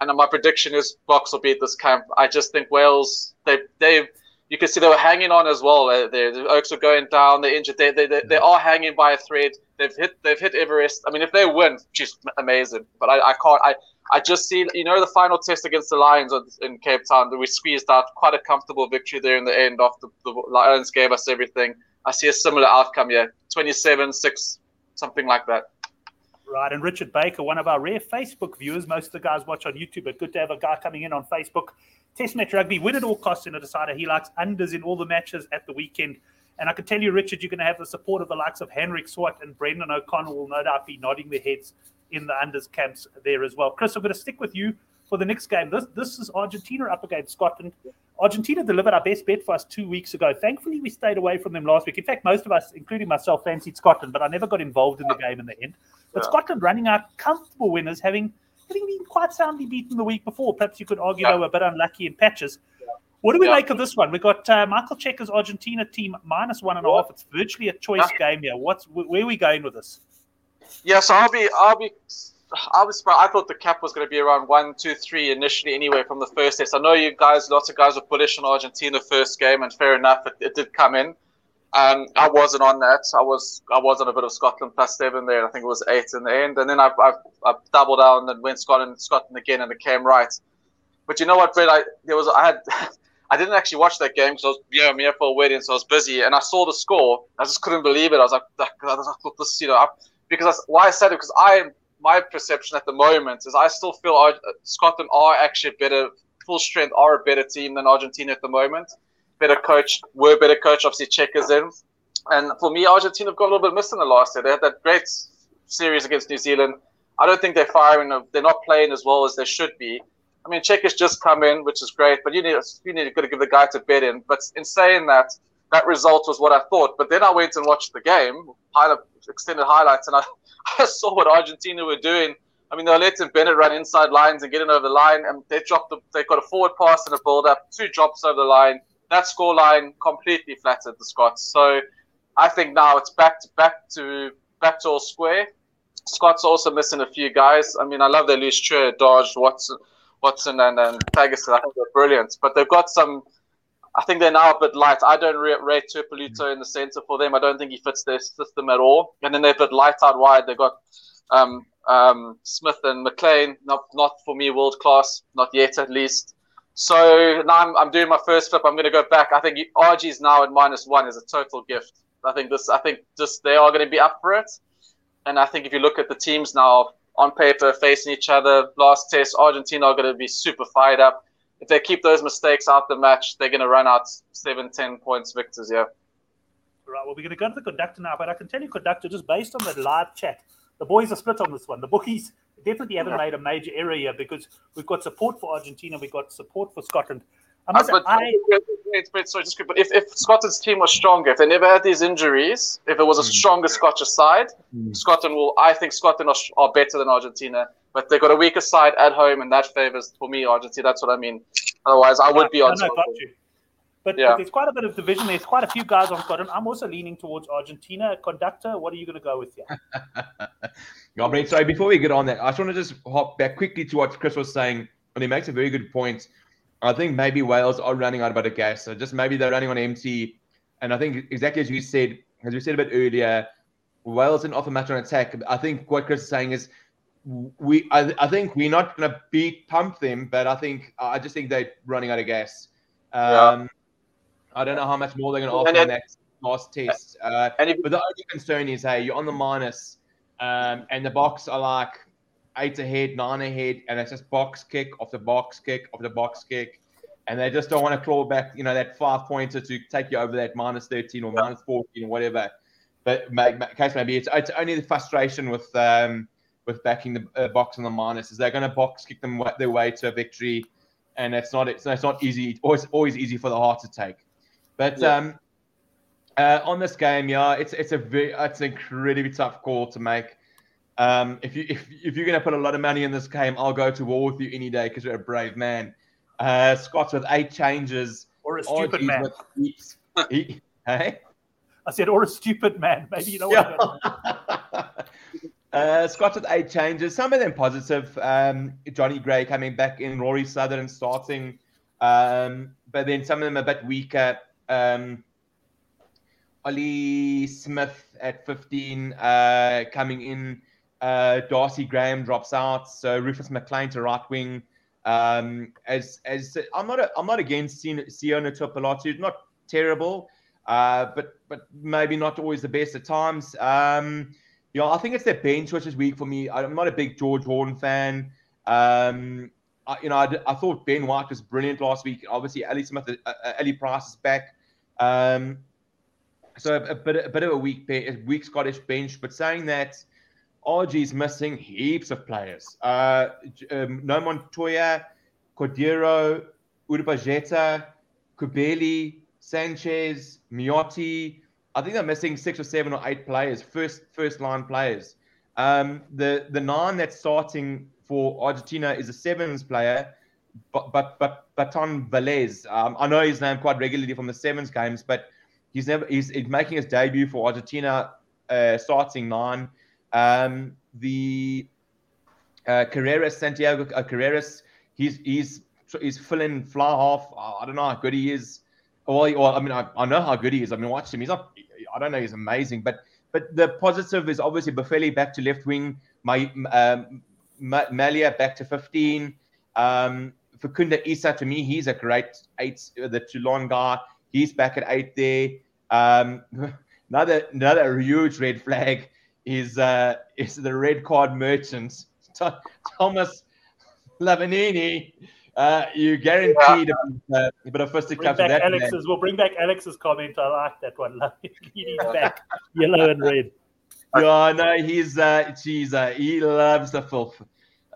and my prediction is Boks will beat this camp. I just think Wales they they you can see they were hanging on as well. Uh, they, the Oaks are going down. They're injured. They, they, they, they, are hanging by a thread. They've hit they've hit Everest. I mean, if they win, she's amazing. But I, I can't. I I just see you know the final test against the Lions in Cape Town we squeezed out quite a comfortable victory there in the end. After the Lions gave us everything, I see a similar outcome here: 27-6, something like that. Right, and Richard Baker, one of our rare Facebook viewers. Most of the guys watch on YouTube, but good to have a guy coming in on Facebook. Test match rugby, win at all costs in a decider. He likes unders in all the matches at the weekend. And I can tell you, Richard, you're going to have the support of the likes of Henrik Swart and Brendan O'Connell will no doubt be nodding their heads in the unders camps there as well. Chris, I'm going to stick with you for the next game. This this is Argentina up against Scotland. Argentina delivered our best bet for us two weeks ago. Thankfully, we stayed away from them last week. In fact, most of us, including myself, fancied Scotland, but I never got involved in the game in the end. But yeah. Scotland running out comfortable winners, having having been quite soundly beaten the week before. Perhaps you could argue yeah. they were a bit unlucky in patches. Yeah. What do we make of this one? We got uh, Michael Cheika's Argentina team minus one and a half. It's virtually a choice game here. What's where are we going with this? Yeah, so I'll be I'll be I was I thought the cap was going to be around one, two, three initially anyway from the first test. I know you guys, lots of guys were bullish on Argentina first game, and fair enough, it, it did come in. Um, I wasn't on that. I was I was on a bit of Scotland plus seven there. I think it was eight in the end, and then I've, I've, I've doubled down and went Scotland Scotland again, and it came right. But you know what, Brett? I there was I had. (laughs) I didn't actually watch that game because I was yeah, I'm here for a wedding, so I was busy. And I saw the score. I just couldn't believe it. I was like, I thought this, you know, I, because I, why I said it because I my perception at the moment is I still feel uh, Scotland are actually better, full strength, are a better team than Argentina at the moment. Better coach, were better coach. Obviously, Cheika's in, and for me, Argentina have got a little bit missing the last year. They had that great series against New Zealand. I don't think they're firing. They're not playing as well as they should be. I mean, Cheika's just come in, which is great, but you need you need to give the guy to bed in. But in saying that, that result was what I thought. But then I went and watched the game, highlight, extended highlights, and I, (laughs) I saw what Argentina were doing. I mean, they were letting Bennett run inside lines and getting over the line, and they dropped. The, they got a forward pass and a build up, two drops over the line. That score line completely flattered the Scots. So I think now it's back to back to back to all square. Scots also missing a few guys. I mean, I love their loose chair, Darge, Watson, Watson, and and Fagerson. I think they're brilliant, but they've got some I think they're now a bit light. I don't rate Tuipulotu in the centre for them. I don't think he fits their system at all. And then they're a bit light out wide. They've got um, um, Smith and McLean, not not for me world class, not yet at least. So now I'm, I'm doing my first flip. I'm going to go back. I think RG's now at minus one is a total gift. I think this. I think just they are going to be up for it. And I think if you look at the teams now on paper facing each other, last test, Argentina are going to be super fired up if they keep those mistakes out the match, they're going to run out seven, ten points victors. Yeah. Right. Well, we're going to go to the conductor now, but I can tell you, conductor, just based on the live chat, the boys are split on this one. The bookies definitely haven't made a major error here because we've got support for Argentina, we've got support for Scotland. I must uh, but, I, but, sorry, just but if, if Scotland's team was stronger, if they never had these injuries, if it was a mm. stronger Scottish side, mm. Scotland will. I think Scotland are, are better than Argentina but they've got a weaker side at home, and that favors for me Argentina. That's what I mean. Otherwise, I would be on. No, got you. But, yeah. but, there's quite a bit of division. There's quite a few guys on Scotland. I'm also leaning towards Argentina. Conductor, what are you going to go with here? (laughs) yeah, Brent, sorry, before we get on that, I just want to just hop back quickly to what Chris was saying, and he makes a very good point. I think maybe Wales are running out of gas. So just maybe they're running on empty. And I think exactly as you said, as we said a bit earlier, Wales didn't offer much on attack. I think what Chris is saying is we I, I think we're not going to beat pump them, but I think I just think they're running out of gas. Um, yeah. I don't know how much more they're going to offer in that last test. Uh, if, but the only concern is, hey, you're on the minus, um, and the Boks are like eight ahead, nine ahead, and it's just box kick off the box kick off the box kick, and they just don't want to claw back, you know, that five pointer to take you over that minus thirteen or yeah. minus fourteen or whatever. But case maybe it's it's only the frustration with. Um, with backing the uh, Boks on the minus is they're going to box kick them their way to a victory, and it's not it's, it's not easy. It's always always easy for the heart to take. But yeah. um, uh, on this game, yeah, it's it's a very it's an incredibly tough call to make. Um, if you if, if you're going to put a lot of money in this game, I'll go to war with you any day because you're a brave man. Uh, Scots with eight changes, or a stupid man. With, he, hey, I said, or a stupid man. (laughs) Maybe you know what. (laughs) Uh, Scotland eight changes. Some of them positive. Um, Jonny Gray coming back in, Rory Sutherland starting, um, but then some of them a bit weaker. Um, Ollie Smith at 15 uh, coming in. Uh, Darcy Graham drops out, so Rufus McLean to right wing. Um, as as I'm not a, I'm not against Sione Tuipulotu, not terrible, uh, but but maybe not always the best at times. Um, you know, I think it's their bench which is weak for me. I'm not a big George Horn fan. Um, I, you know, I, I, thought Ben White was brilliant last week. Obviously, Ali Smith, uh, uh, Ali Price is back. Um, so a, a, bit, a bit of a weak, weak Scottish bench. But saying that, RG is missing heaps of players. Uh, um, no Montoya, Cordero, Urbajeta, Cubelli, Sanchez, Miotti. I think they're missing six or seven or eight players, first first line players. Um, the the nine that's starting for Argentina is a sevens player, but but but Bazán Vélez. Um, I know his name quite regularly from the sevens games, but he's never he's making his debut for Argentina, uh, starting nine. Um, the uh, Carreras, Santiago uh, Carreras, he's he's he's filling fly half. I don't know how good he is. Or, or I mean, I, I know how good he is. I mean, watch him. He's not. I don't know. He's amazing. But but the positive is obviously Boffelli back to left wing. My um, Malia back to 15. Um, Facundo Isa to me, he's a great eight. The Toulon guy, he's back at eight there. Um, (laughs) another another huge red flag is uh, is the red card merchants. (laughs) Thomas Lavanini, uh, you guaranteed yeah. a, bit of fisticuffs. Bring back Alex's. Man. We'll bring back Alex's comment. I like that one. (laughs) Lavanini's back, yellow and red. Yeah, no, he's uh, geez, uh, he loves the filth.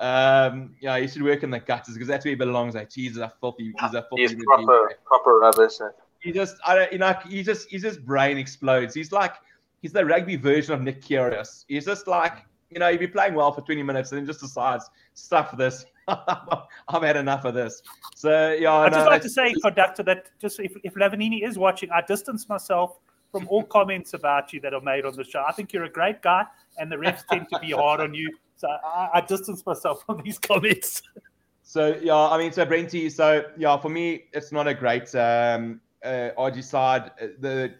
Um, yeah, he should work in the gutters because that's where he belongs. Like, Jesus, a filthy. He's a filthy. He's proper, proper rubbish. He just, I don't, you know, he just, he just brain explodes. He's like, he's the rugby version of Nick Kyrgios. He's just like, you know, he'd be playing well for 20 minutes and then just decides, stuff this. (laughs) I've had enough of this. So yeah, I'd no, just like to say, conductor, that just if, if Lavanini is watching, I distance myself from all (laughs) comments about you that are made on the show. I think you're a great guy, and the refs tend to be hard on you. So I, I distance myself from these comments. (laughs) So yeah, I mean, so Brenty, so yeah, for me, it's not a great um, uh, RG side. Uh, the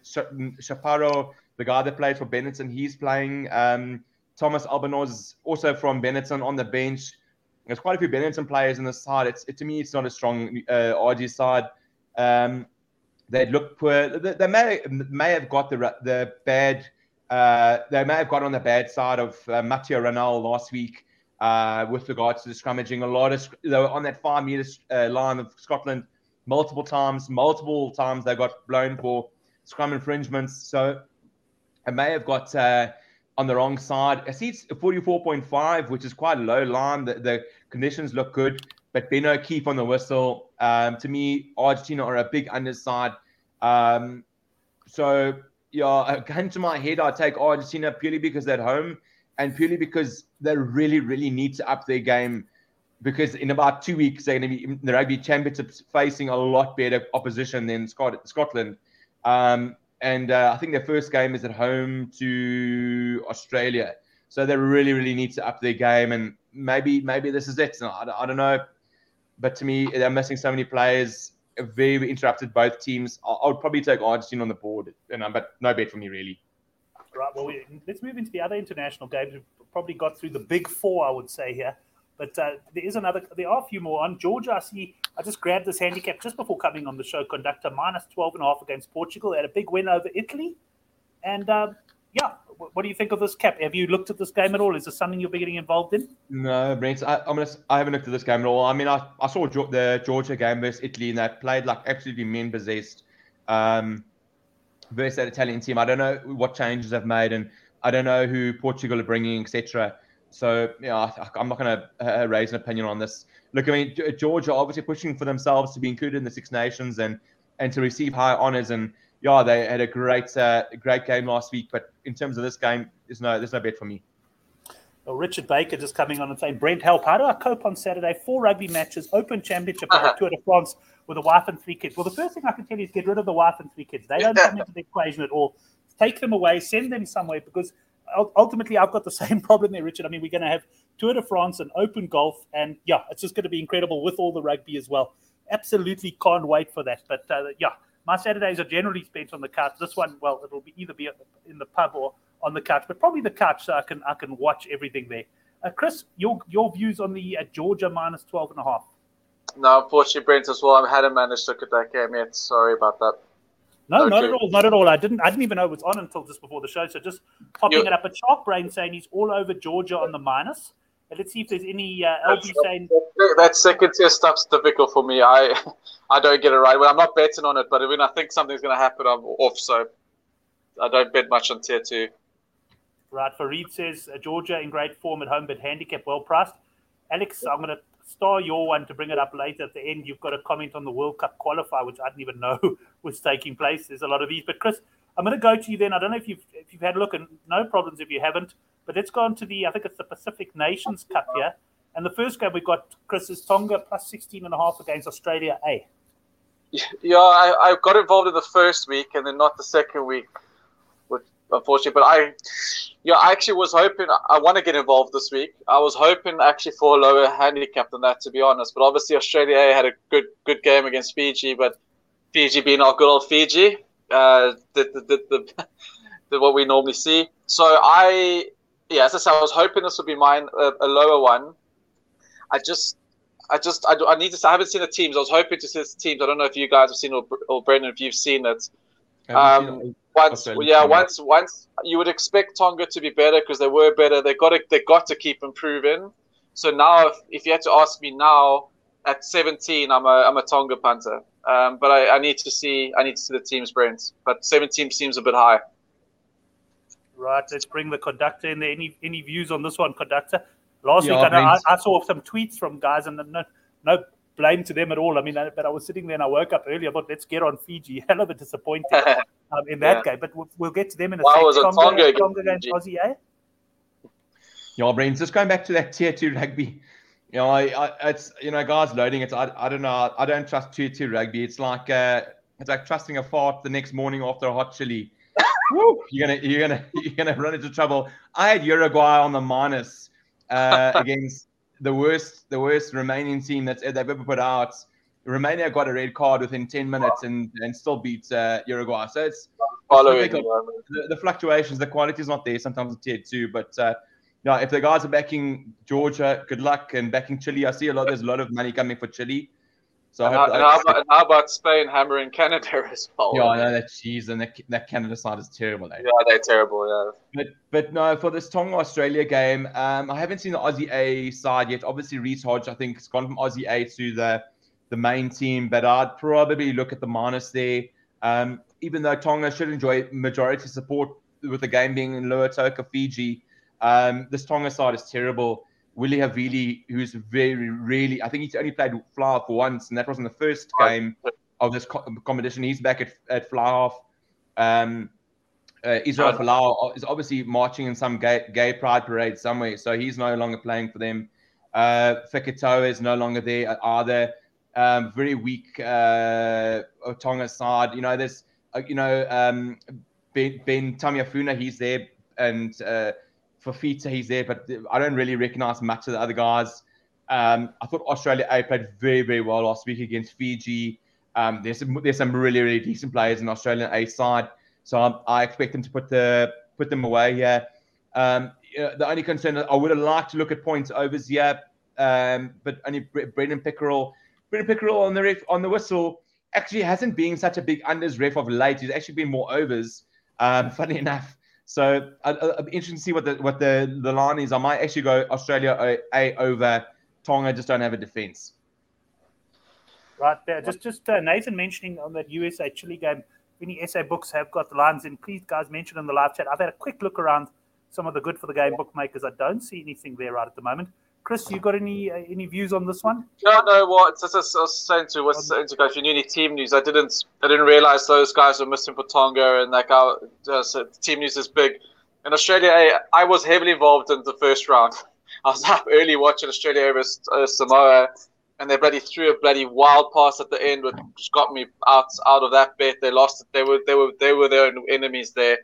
Chaparro the guy that played for Benetton, he's playing. Um, Thomas Albanese also from Benetton on the bench. There's quite a few Benetton players in the side. It's it, to me, it's not a strong uh, RG side. Um, they look poor. They, they, may may have got the the bad. Uh, they may have got on the bad side of uh, Mathieu Raynal last week uh, with regards to the scrummaging. A lot of they were on that five meter uh, line of Scotland multiple times. Multiple times they got blown for scrum infringements. So I may have got uh, on the wrong side. I see it's 44.5, which is quite a low line. The, the conditions look good, but Ben O'Keeffe on the whistle. Um, to me, Argentina are a big underside. Um, so, yeah, (laughs) gun to my head, I take Argentina purely because they're at home and purely because they really, really need to up their game. Because in about two weeks, they're going to be in the rugby championships facing a lot better opposition than Scotland. Um, and uh, I think their first game is at home to Australia. So they really, really need to up their game, and maybe, maybe this is it. I, I don't know, but to me, they're missing so many players. Very very interrupted both teams. I, I would probably take Argentina on the board, and but no bet for me really. Right. Well, we, let's move into the other international games. We've probably got through the big four, I would say here. But uh, there is another. There are a few more on Georgia. I see. I just grabbed this handicap just before coming on the show. Conductor minus 12 and a half against Portugal. Had a big win over Italy. And uh, yeah, what do you think of this cap? Have you looked at this game at all? Is this something you'll be getting involved in? No, Brent. I, I'm gonna. I haven't looked at this game at all. I mean, I, I saw the Georgia game versus Italy, and they played like absolutely men possessed. Um, versus that Italian team. I don't know what changes they've made, and I don't know who Portugal are bringing, etc. So yeah, I'm not going to uh, raise an opinion on this. Look, I mean, Georgia obviously pushing for themselves to be included in the Six Nations and and to receive high honors. And yeah, they had a great uh, great game last week. But in terms of this game, there's no there's no bet for me. Well, Richard Baker just coming on and saying, Brent Help, how do I cope on Saturday? Four rugby matches, Open Championship, uh-huh. Tour de France with a wife and three kids. Well, the first thing I can tell you is get rid of the wife and three kids. They don't (laughs) come into the equation at all. Take them away, send them somewhere because ultimately, I've got the (laughs) same problem there, Richard. I mean, we're going to have Tour de France and Open Golf, and yeah, it's just going to be incredible with all the rugby as well. Absolutely can't wait for that. But uh, yeah, my Saturdays are generally spent on the couch. This one, well, it'll be either be in the pub or on the couch, but probably the couch so I can I can watch everything there. Uh, Chris, your your views on the uh, Georgia minus 12 and a half? No, unfortunately, Brent as well. I hadn't managed to look at that game yet. Sorry about that. No, okay. not at all. Not at all. I didn't. I didn't even know it was on until just before the show. So just popping it up. A Sharkbrain saying he's all over Georgia on the minus. And let's see if there's any uh, LB saying that second tier stuff's difficult for me. I (laughs) I don't get it right. Well, I'm not betting on it, but when I think something's going to happen, I'm off. So I don't bet much on tier two. Right. Farid says uh, Georgia in great form at home, but handicap well priced. Alex, I'm going to star your one to bring it up later at the end. You've got a comment on the World Cup qualifier, which I didn't even know (laughs) was taking place. There's a lot of these. But Chris, I'm going to go to you then. I don't know if you've if you've had a look, and no problems if you haven't. But let's go on to the I think it's the Pacific Nations Cup here. And the first game we've got Chris is Tonga plus 16 and a half against Australia eh? A. (laughs) Yeah, I, I got involved in the first week and then not the second week unfortunately. But I, yeah, I actually was hoping. I want to get involved this week. I was hoping actually for a lower handicap than that, to be honest. But obviously, Australia had a good good game against Fiji, but Fiji being our good old Fiji, uh, the, the, the, the, (laughs) the what we normally see. So I, yeah, as I said, I was hoping this would be mine, a, a lower one. I just. I just I, I need to. I haven't seen the teams. I was hoping to see the teams. I don't know if you guys have seen or, or Brendan, if you've seen it. Um, once, yeah, once, once you would expect Tonga to be better because they were better. They got to, they got to keep improving. So now, if, if you had to ask me now at 17, I'm a, I'm a Tonga punter. Um, but I, I need to see, I need to see the team's brains. But 17 seems a bit high. Right, let's bring the conductor in there. Any any views on this one, conductor? Last yeah, week, I, I, I, saw some tweets from guys, and no, no blame to them at all. I mean, I, but I was sitting there and I woke up early. I thought, let's get on Fiji. (laughs) Hell of a disappointing (laughs) um, in that yeah. game. But we'll, we'll, get to them in a well, second. Tonga, Tonga against Aussie, eh? Yeah, Brains, just going back to that tier two rugby. You know, I, I, it's you know, guys loading it. I, I don't know. I don't trust tier two rugby. It's like uh, it's like trusting a fart the next morning after a hot chili. (laughs) Woo, you're gonna you're gonna you're gonna run into trouble. I had Uruguay on the minus uh, against the worst the worst remaining team that's they've ever put out. Romania got a red card within 10 minutes and, and still beats uh, Uruguay. So it's, following the, the, fluctuations, the quality is not there sometimes in tier two. But uh, yeah, if the guys are backing Georgia, good luck. And backing Chile, I see a lot. There's a lot of money coming for Chile. So and, how, and how, about, and how, about, Spain hammering Canada (laughs) as well? Yeah, I know that cheese and that, that Canada side is terrible. Eh? Yeah, they're terrible. Yeah. But but no, for this Tonga Australia game, um, I haven't seen the Aussie A side yet. Obviously, Reece Hodge, I think, has gone from Aussie A to the the main team, but I'd probably look at the minus there. Um, even though Tonga should enjoy majority support with the game being in Lautoka, Fiji, um, this Tonga side is terrible. Willie Havili, who's very, really, I think he's only played fly for once, and that was in the first game of this co- competition. He's back at, at fly half. Um, uh, Israel Folau is obviously marching in some gay, gay pride parade somewhere, so he's no longer playing for them. Uh, Fekitoa is no longer there either. Um, very weak uh, Tonga side. You know, there's, uh, you know, um, Ben, ben Tameifuna, he's there, and uh, Fifita, he's there, but I don't really recognize much of the other guys. Um, I thought Australia A played very, very well last week against Fiji. Um, there's some, there's some really, really decent players in Australian A side, so I'm, i expect them to put the put them away here. Um, the only concern I would have liked to look at points overs here, um, but only Brendon Pickerill, Brendon Pickerill on the ref, on the whistle actually hasn't been such a big unders ref of late. He's actually been more overs. Um, (laughs) funny enough, so I, be interested to see what the what the, the line is. I might actually go Australia A, a over Tonga. Just don't have a defense. Right there. Just just uh, Nathan mentioning on that USA Chile game. Any SA books have got the lines in. Please, guys, mention in the live chat. I've had a quick look around some of the good for the game bookmakers. I don't see anything there right at the moment. Chris, you got any uh, any views on this one? No, no. What well, I was saying to what's saying to go if you need any team news, I didn't I didn't realize those guys were missing for Tonga and like our uh, so team news is big. In Australia, I, I, was heavily involved in the first round. (laughs) I was up early watching Australia over uh, Samoa, and they bloody threw a bloody wild pass at the end, which got me out out of that bet. They lost it. They were they were they were their enemies there.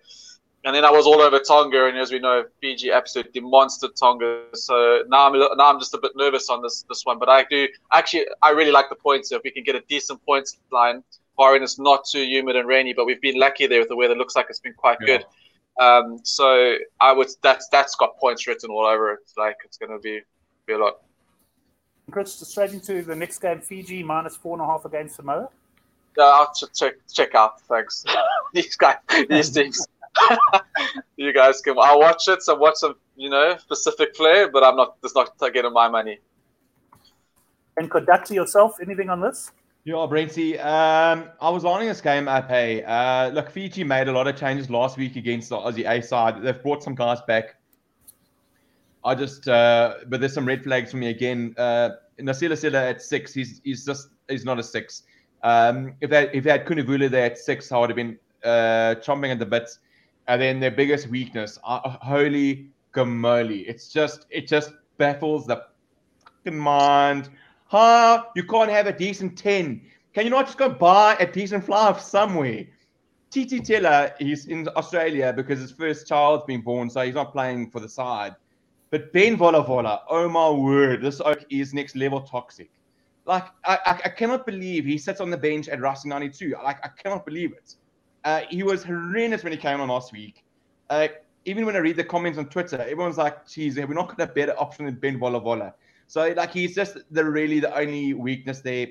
And then I was all over Tonga, and as we know, Fiji absolutely monstered Tonga. So now I'm now I'm just a bit nervous on this this one, but I do actually I really like the points. If we can get a decent points line, barring it's not too humid and rainy, but we've been lucky there with the weather. Looks like it's been quite yeah. good. Um, so I would that's that's got points written all over it. Like it's going to be be a lot. Chris, straight into the next game, Fiji minus four and a half against Samoa. Yeah, I'll check check out. Thanks. (laughs) these guys, these teams. (laughs) you guys can. I'll watch it. So watch some, you know, specific flair, but I'm not. It's not getting my money. And conduct yourself. Anything on this? Yeah, Brenty. Um, I was lining this game up. Hey, uh, look, Fiji made a lot of changes last week against the Aussie A side. They've brought some guys back. I just, uh, but there's some red flags for me again. Uh, Nasila Silla at six. He's he's just he's not a six. Um, if they if they had Kunivula there at six, I would have been uh, chomping at the bits. And then their biggest weakness, uh, holy gamoly, it's just it just baffles the fucking mind. Huh? You can't have a decent ten. Can you not just go buy a decent fly somewhere? Teti Tela, he's in Australia because his first child's been born, so he's not playing for the side. But Ben Volavola, oh my word, this oak is next level toxic. Like, I, I, I cannot believe he sits on the bench at Racing 92. Like, I cannot believe it. Uh, he was horrendous when he came on last week. Uh, even when I read the comments on Twitter, everyone's like, geez, we're not got a better option than Ben Volavola. So, like, he's just the really the only weakness there.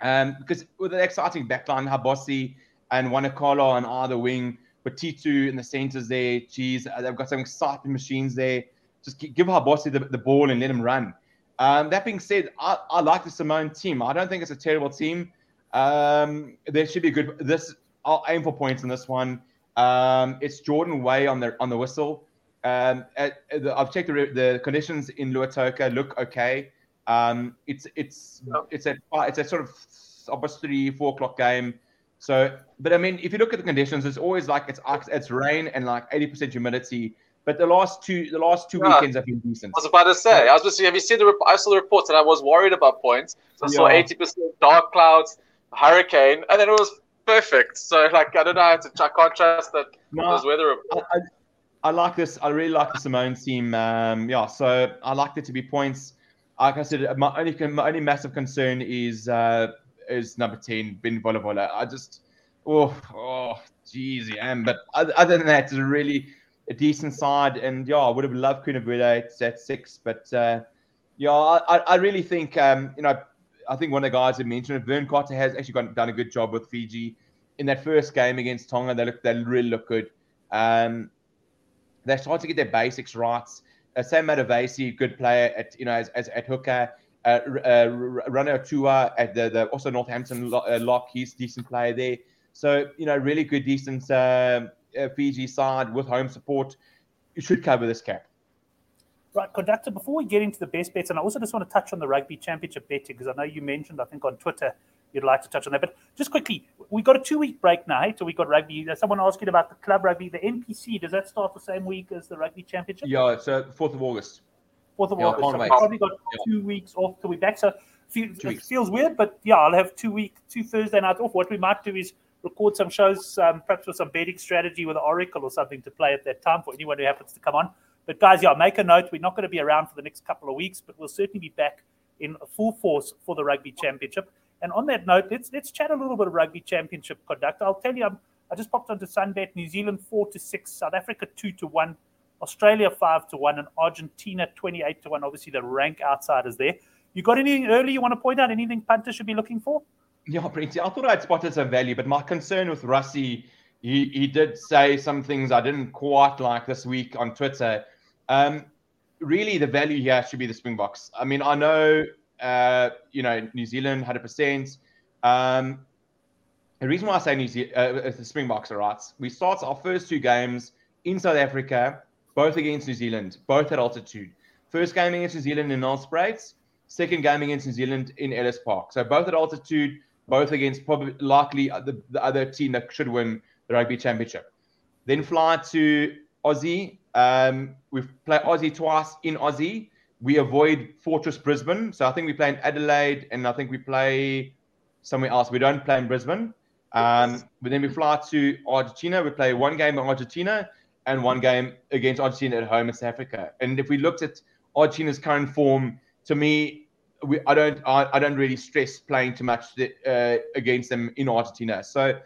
Um, because with an exciting backline, Habosi and Wanakala on either wing, but T2 in the centers there, geez, uh, they've got some exciting machines there just give Habosi the, the ball and let him run. Um, that being said, I, I, like the Samoan team. I don't think it's a terrible team. Um, there should be good. This I'll aim for points in this one. Um, it's Jordan Way on the on the whistle. Um, at, at the, I've checked the, the conditions in Lautoka look okay. Um, it's it's it's a it's a sort of almost three four o'clock game. So, but I mean, if you look at the conditions, it's always like it's it's rain and like eighty percent humidity. But the last two, the last two yeah. weekends have been decent. I was about to say, I was just have you seen the? I saw the reports and I was worried about points. So I saw eighty percent dark clouds, hurricane, and then it was perfect. So like I don't know how to I can't trust that no, weather reports. I, I, I, like this. I really like the Samoan team. Um, yeah, so I like there to be points. Like I said, my only my only massive concern is uh, is number ten, Ben Volavola. I just oh oh geez, yeah. But other than that, it's a really a decent side. And yeah, I would have loved Kunavula at, at six, but uh, yeah, I, I really think um, you know I think one of the guys that mentioned it, Vern Cotter has actually done a good job with Fiji in that first game against Tonga. They look they really look good. Um, they're starting to get their basics right. Uh, Sam Matavesi, good player at you know as, as at hooker. Uh, uh, Rana Tua at the, the also Northampton uh, lock, he's decent player there. So you know, really good, decent um, uh, Fiji side with home support, you should cover this cap. Right, conductor. Before we get into the best bets, and I also just want to touch on the rugby championship betting because I know you mentioned, I think on Twitter, you'd like to touch on that. But just quickly, we got a two-week break now. Hey? So we got rugby. Someone asking about the club rugby, the NPC. Does that start the same week as the rugby championship? Yeah, it's uh, fourth of August. Fourth of yeah, August. So we probably got yeah. two weeks off till we back. So it feels weird, but yeah, I'll have two week, two Thursday nights off. What we might do is record some shows, um, perhaps with some betting strategy with Oracle or something to play at that time for anyone who happens to come on. But guys, yeah, make a note. We're not going to be around for the next couple of weeks, but we'll certainly be back in full force for the Rugby Championship. And on that note, let's let's chat a little bit of Rugby Championship conduct. I'll tell you, I'm, I just popped onto Sunbet. New Zealand four to six, South Africa two to one, Australia five to one, and Argentina twenty-eight to one. Obviously, the rank outsiders there. You got anything early you want to point out? Anything Punter should be looking for? Yeah, Brenty, I thought I'd spotted some value, but my concern with Rassie, he, he did say some things I didn't quite like this week on Twitter. Um, really, the value here should be the Springboks. I mean, I know, uh, you know, New Zealand, 100%. Um, the reason why I say New Zealand, uh, the Springboks are right, we start our first two games in South Africa, both against New Zealand, both at altitude. First game against New Zealand in North Nelspruit, second game against New Zealand in Ellis Park. So both at altitude both against probably likely the, the other team that should win the rugby championship. Then fly to Aussie. Um, we've played Aussie twice in Aussie. We avoid Fortress Brisbane. So I think we play in Adelaide and I think we play somewhere else. We don't play in Brisbane. Um, but then we fly to Argentina. We play one game in Argentina and one game against Argentina at home in South Africa. And if we looked at Argentina's current form, to me, we, I don't I, I, don't really stress playing too much uh, against them in Argentina. So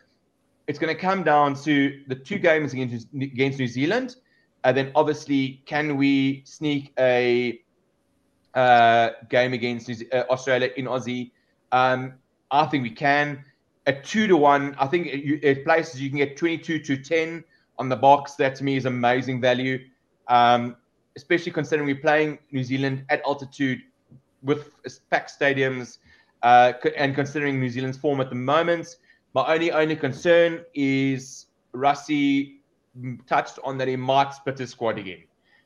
it's going to come down to the two games against against New Zealand, and then obviously can we sneak a uh, game against uh, Australia in Aussie? Um, I think we can. At two to one, I think at places you can get twenty two to ten on the Boks. That to me is amazing value, um, especially considering we're playing New Zealand at altitude with packed stadiums, uh, and considering New Zealand's form at the moment. My only only concern is Rassie touched on that he might split his squad again.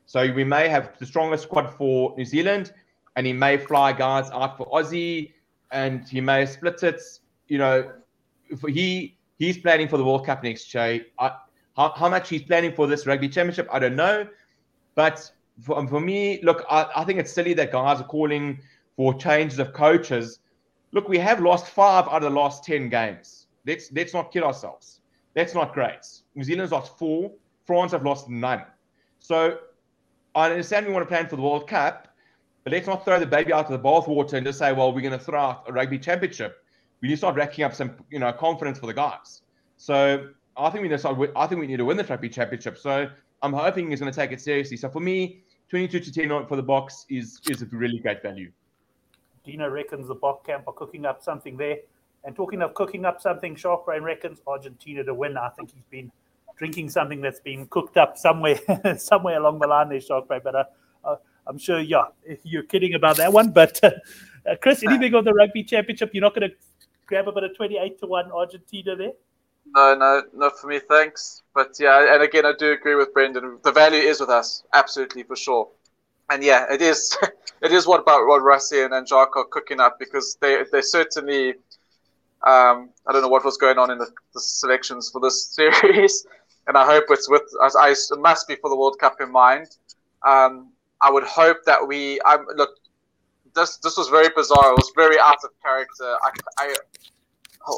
So we may have the strongest squad for New Zealand, and he may fly guys out for Aussie, and he may split it. You know, he he's planning for the World Cup next year. I, how, how much he's planning for this rugby championship, I don't know. But for, for me, look, I, I think it's silly that guys are calling for changes of coaches. Look, we have lost five out of the last 10 games. Let's, let's not kid ourselves. That's not great. New Zealand's lost four. France have lost none. So I understand we want to plan for the World Cup, but let's not throw the baby out of the bathwater and just say, well, we're going to throw out a rugby championship. We need to start racking up some, you know, confidence for the guys. So I think we need to start. I think we need to win the rugby championship. So I'm hoping he's going to take it seriously. So for me, 22 to 10 for the Boks is is a really great value. Dino reckons the Bok camp are cooking up something there. And talking of cooking up something, Sharkbrain reckons Argentina to win. I think he's been drinking something that's been cooked up somewhere (laughs) somewhere along the line there, Sharkbrain. But uh, uh, I'm sure, yeah, you're kidding about that one. But uh, uh Chris, anything on the rugby championship? You're not going to grab a bit of 28 to 1 Argentina there? No, no, not for me, thanks. But yeah, and again, I do agree with Brendan. The value is with us, absolutely for sure. And yeah, it is. (laughs) it is what about what Rassie and, and are cooking up because they they certainly um, I don't know what was going on in the, the selections for this (laughs) series, and I hope it's with as I it must be for the World Cup in mind. Um, I would hope that we. I look. This this was very bizarre. It was very out of character. I, I,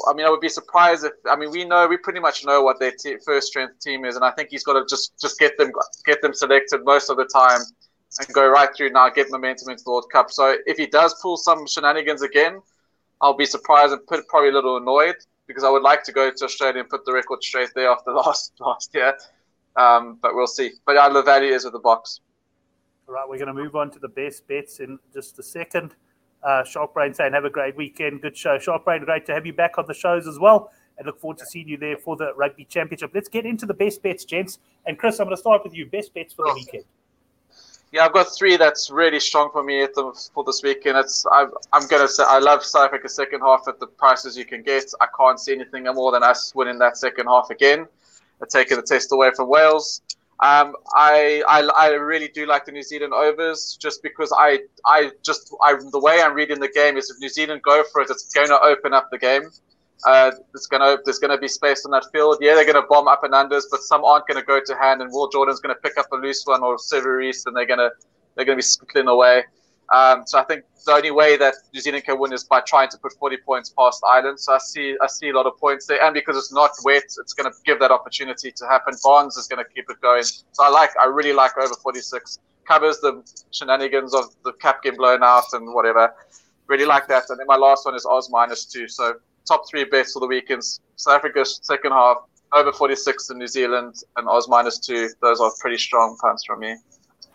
I mean, I would be surprised if. I mean, we know we pretty much know what their first strength team is, and I think he's got to just just get them get them selected most of the time and go right through now, get momentum into the World Cup. So if he does pull some shenanigans again, I'll be surprised and put, probably a little annoyed because I would like to go to Australia and put the record straight there after (laughs) last last year. Um, but we'll see. But yeah, the value is with the Boks. All right, we're going to move on to the best bets in just a second. Uh, Sharkbrain saying, have a great weekend. Good show. Sharkbrain, great to have you back on the shows as well. And look forward to seeing you there for the Rugby Championship. Let's get into the best bets, gents. And Chris, I'm going to start with you. Best bets for the weekend. Yeah, I've got three that's really strong for me the, for this weekend. It's I'm, I'm gonna say I love South Africa second half at the prices you can get. I can't see anything more than us winning that second half again, taking the test away from Wales. Um, I, I I really do like the New Zealand overs just because I I just I the way I'm reading the game is if New Zealand go for it, it's going to open up the game. Uh, it's gonna there's gonna be space on that field. Yeah, they're gonna bomb up and unders, but some aren't gonna go to hand. And Will Jordan's gonna pick up a loose one or Sevu Reece, and they're gonna they're gonna be splittering away. Um, so I think the only way that New Zealand can win is by trying to put 40 points past Ireland. So I see I see a lot of points there, and because it's not wet, it's going to give that opportunity to happen. Barnes is going to keep it going. So I like I really like over 46 covers the shenanigans of the cap getting blown out and whatever. Really like that. And then my last one is Oz minus two. So top three bets for the weekends. South Africa second half over 46 in New Zealand and Oz minus two. Those are pretty strong punts from me.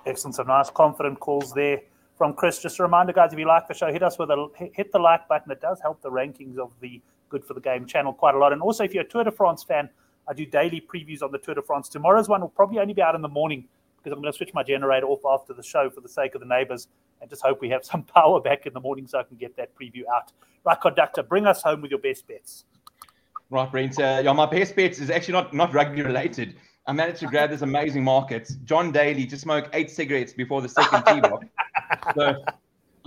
Excellent. Some nice confident calls there from Chris. Just a reminder, guys, if you like the show, hit us with a hit the like button. It does help the rankings of the Good for the Game channel quite a lot. And also, if you're a Tour de France fan, I do daily previews on the Tour de France. Tomorrow's one will probably only be out in the morning because I'm going to switch my generator off after the show for the sake of the neighbors and just hope we have some (laughs) power back in the morning so I can get that preview out. Right, conductor, bring us home with your best bets. Right, Brent. Uh, yeah, my best bets is actually not, not rugby related. I managed to grab this amazing market. John Daly just smoked eight cigarettes before the second tee (laughs) box. So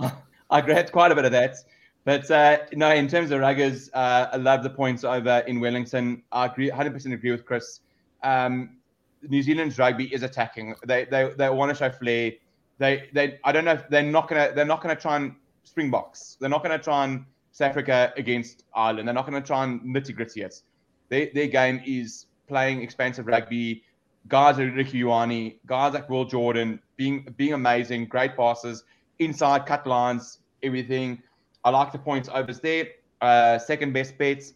(laughs) I grabbed quite a bit of that. But uh, no, in terms of ruggers, uh, I love the points over in Wellington. I agree, 100% agree with Chris. Um, New Zealand's rugby is attacking. They they, they want to show flair. They they I don't know if they're not gonna they're not gonna try and springboks. They're not gonna try and South Africa against Ireland. They're not gonna try and nitty gritty it. Their their game is playing expansive rugby, guys like Rieko Ioane, guys like Will Jordan, being being amazing, great passes, inside cut lines, everything. I like the points overs there. Uh, second best bets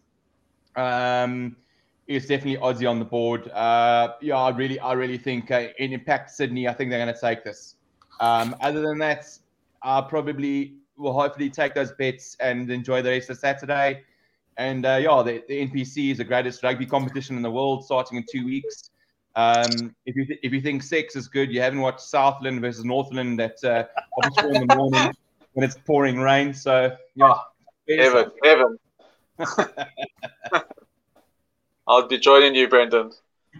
um, is definitely Aussie on the board. Uh, yeah, I really, I really think uh, in Impact Sydney, I think they're going to take this. Um, other than that, I probably will hopefully take those bets and enjoy the rest of Saturday. And uh, yeah, the, the, NPC is the greatest rugby competition in the world, starting in two weeks. Um, if you th- if you think sex is good, you haven't watched Southland versus Northland at uh, four in the (laughs) morning when it's pouring rain. So yeah, Evan, Evan. (laughs) I'll be joining you, Brendan.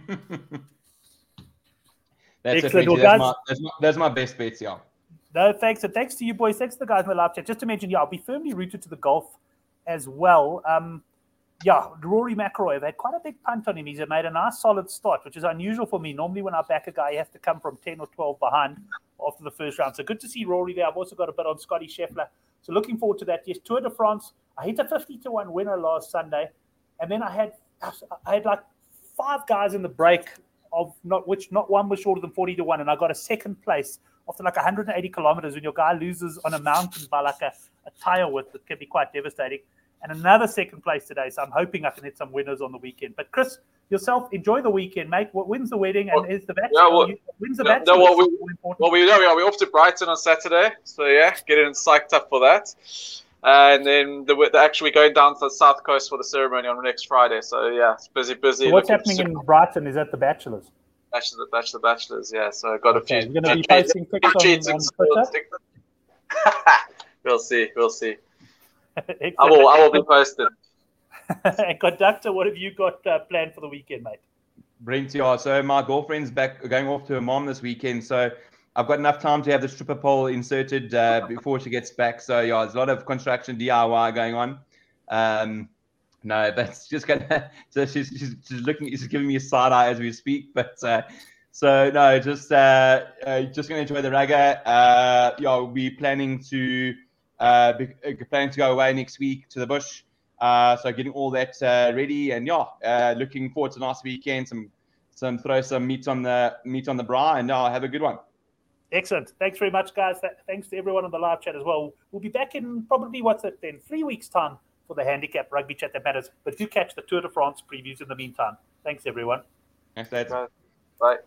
(laughs) that's Excellent. Well, that's, my, that's, my, that's my best bets, yeah. No, thanks. And thanks to you, boys. Thanks to the guys in the live chat. Just to mention, yeah, I'll be firmly rooted to the golf as well. Um, yeah, Rory McIlroy, they had quite a big punt on him. He's made a nice solid start, which is unusual for me. Normally, when I back a guy, he has to come from 10 or 12 behind after the first round. So good to see Rory there. I've also got a bit on Scotty Scheffler. So looking forward to that. Yes, Tour de France. I hit a 50 to 1 winner last Sunday. And then I had I had like five guys in the break of not which not one was shorter than 40 to 1. And I got a second place after like 180 kilometers when your guy loses on a mountain by like a, a tire width. It can be quite devastating and another second place today. So I'm hoping I can hit some winners on the weekend. But Chris, yourself, enjoy the weekend, mate. What wins the wedding and well, is the bachelor? Yeah, well, wins the bachelor? No, well, we, well, we know we are off to Brighton on Saturday, so yeah, getting psyched up for that. And then the, the actually going down to the south coast for the ceremony on next Friday. So yeah, it's busy, busy. So what's happening in Brighton? Is that the bachelors? Bachelor, bachelor, bachelors. Yeah, so I've got okay. a few. You're going to be posting pictures on, on Twitter. (laughs) we'll see. We'll see. (laughs) I will. I will be posted. and (laughs) conductor, what have you got uh, planned for the weekend, mate? Brent, yeah. So my girlfriend's back going off to her mom this weekend, so I've got enough time to have the stripper pole inserted uh, before she gets back. So yeah, there's a lot of construction DIY going on. Um, no, (laughs) that's just gonna. So she's, she's, she's looking. She's giving me a side eye as we speak. But uh, so no, just uh, uh, just gonna enjoy the raga. Uh, yeah, we'll be planning to uh, uh, planning to go away next week to the bush. Uh, so getting all that ready, and yeah, looking forward to a nice weekend. Some some throw some meat on the meat on the bra, and uh, have a good one. Excellent. Thanks very much, guys. Thanks to everyone on the live chat as well. We'll be back in probably what's it then three weeks time for the handicap rugby chat that matters. But do catch the Tour de France previews in the meantime. Thanks, everyone. Thanks, Dad. Bye.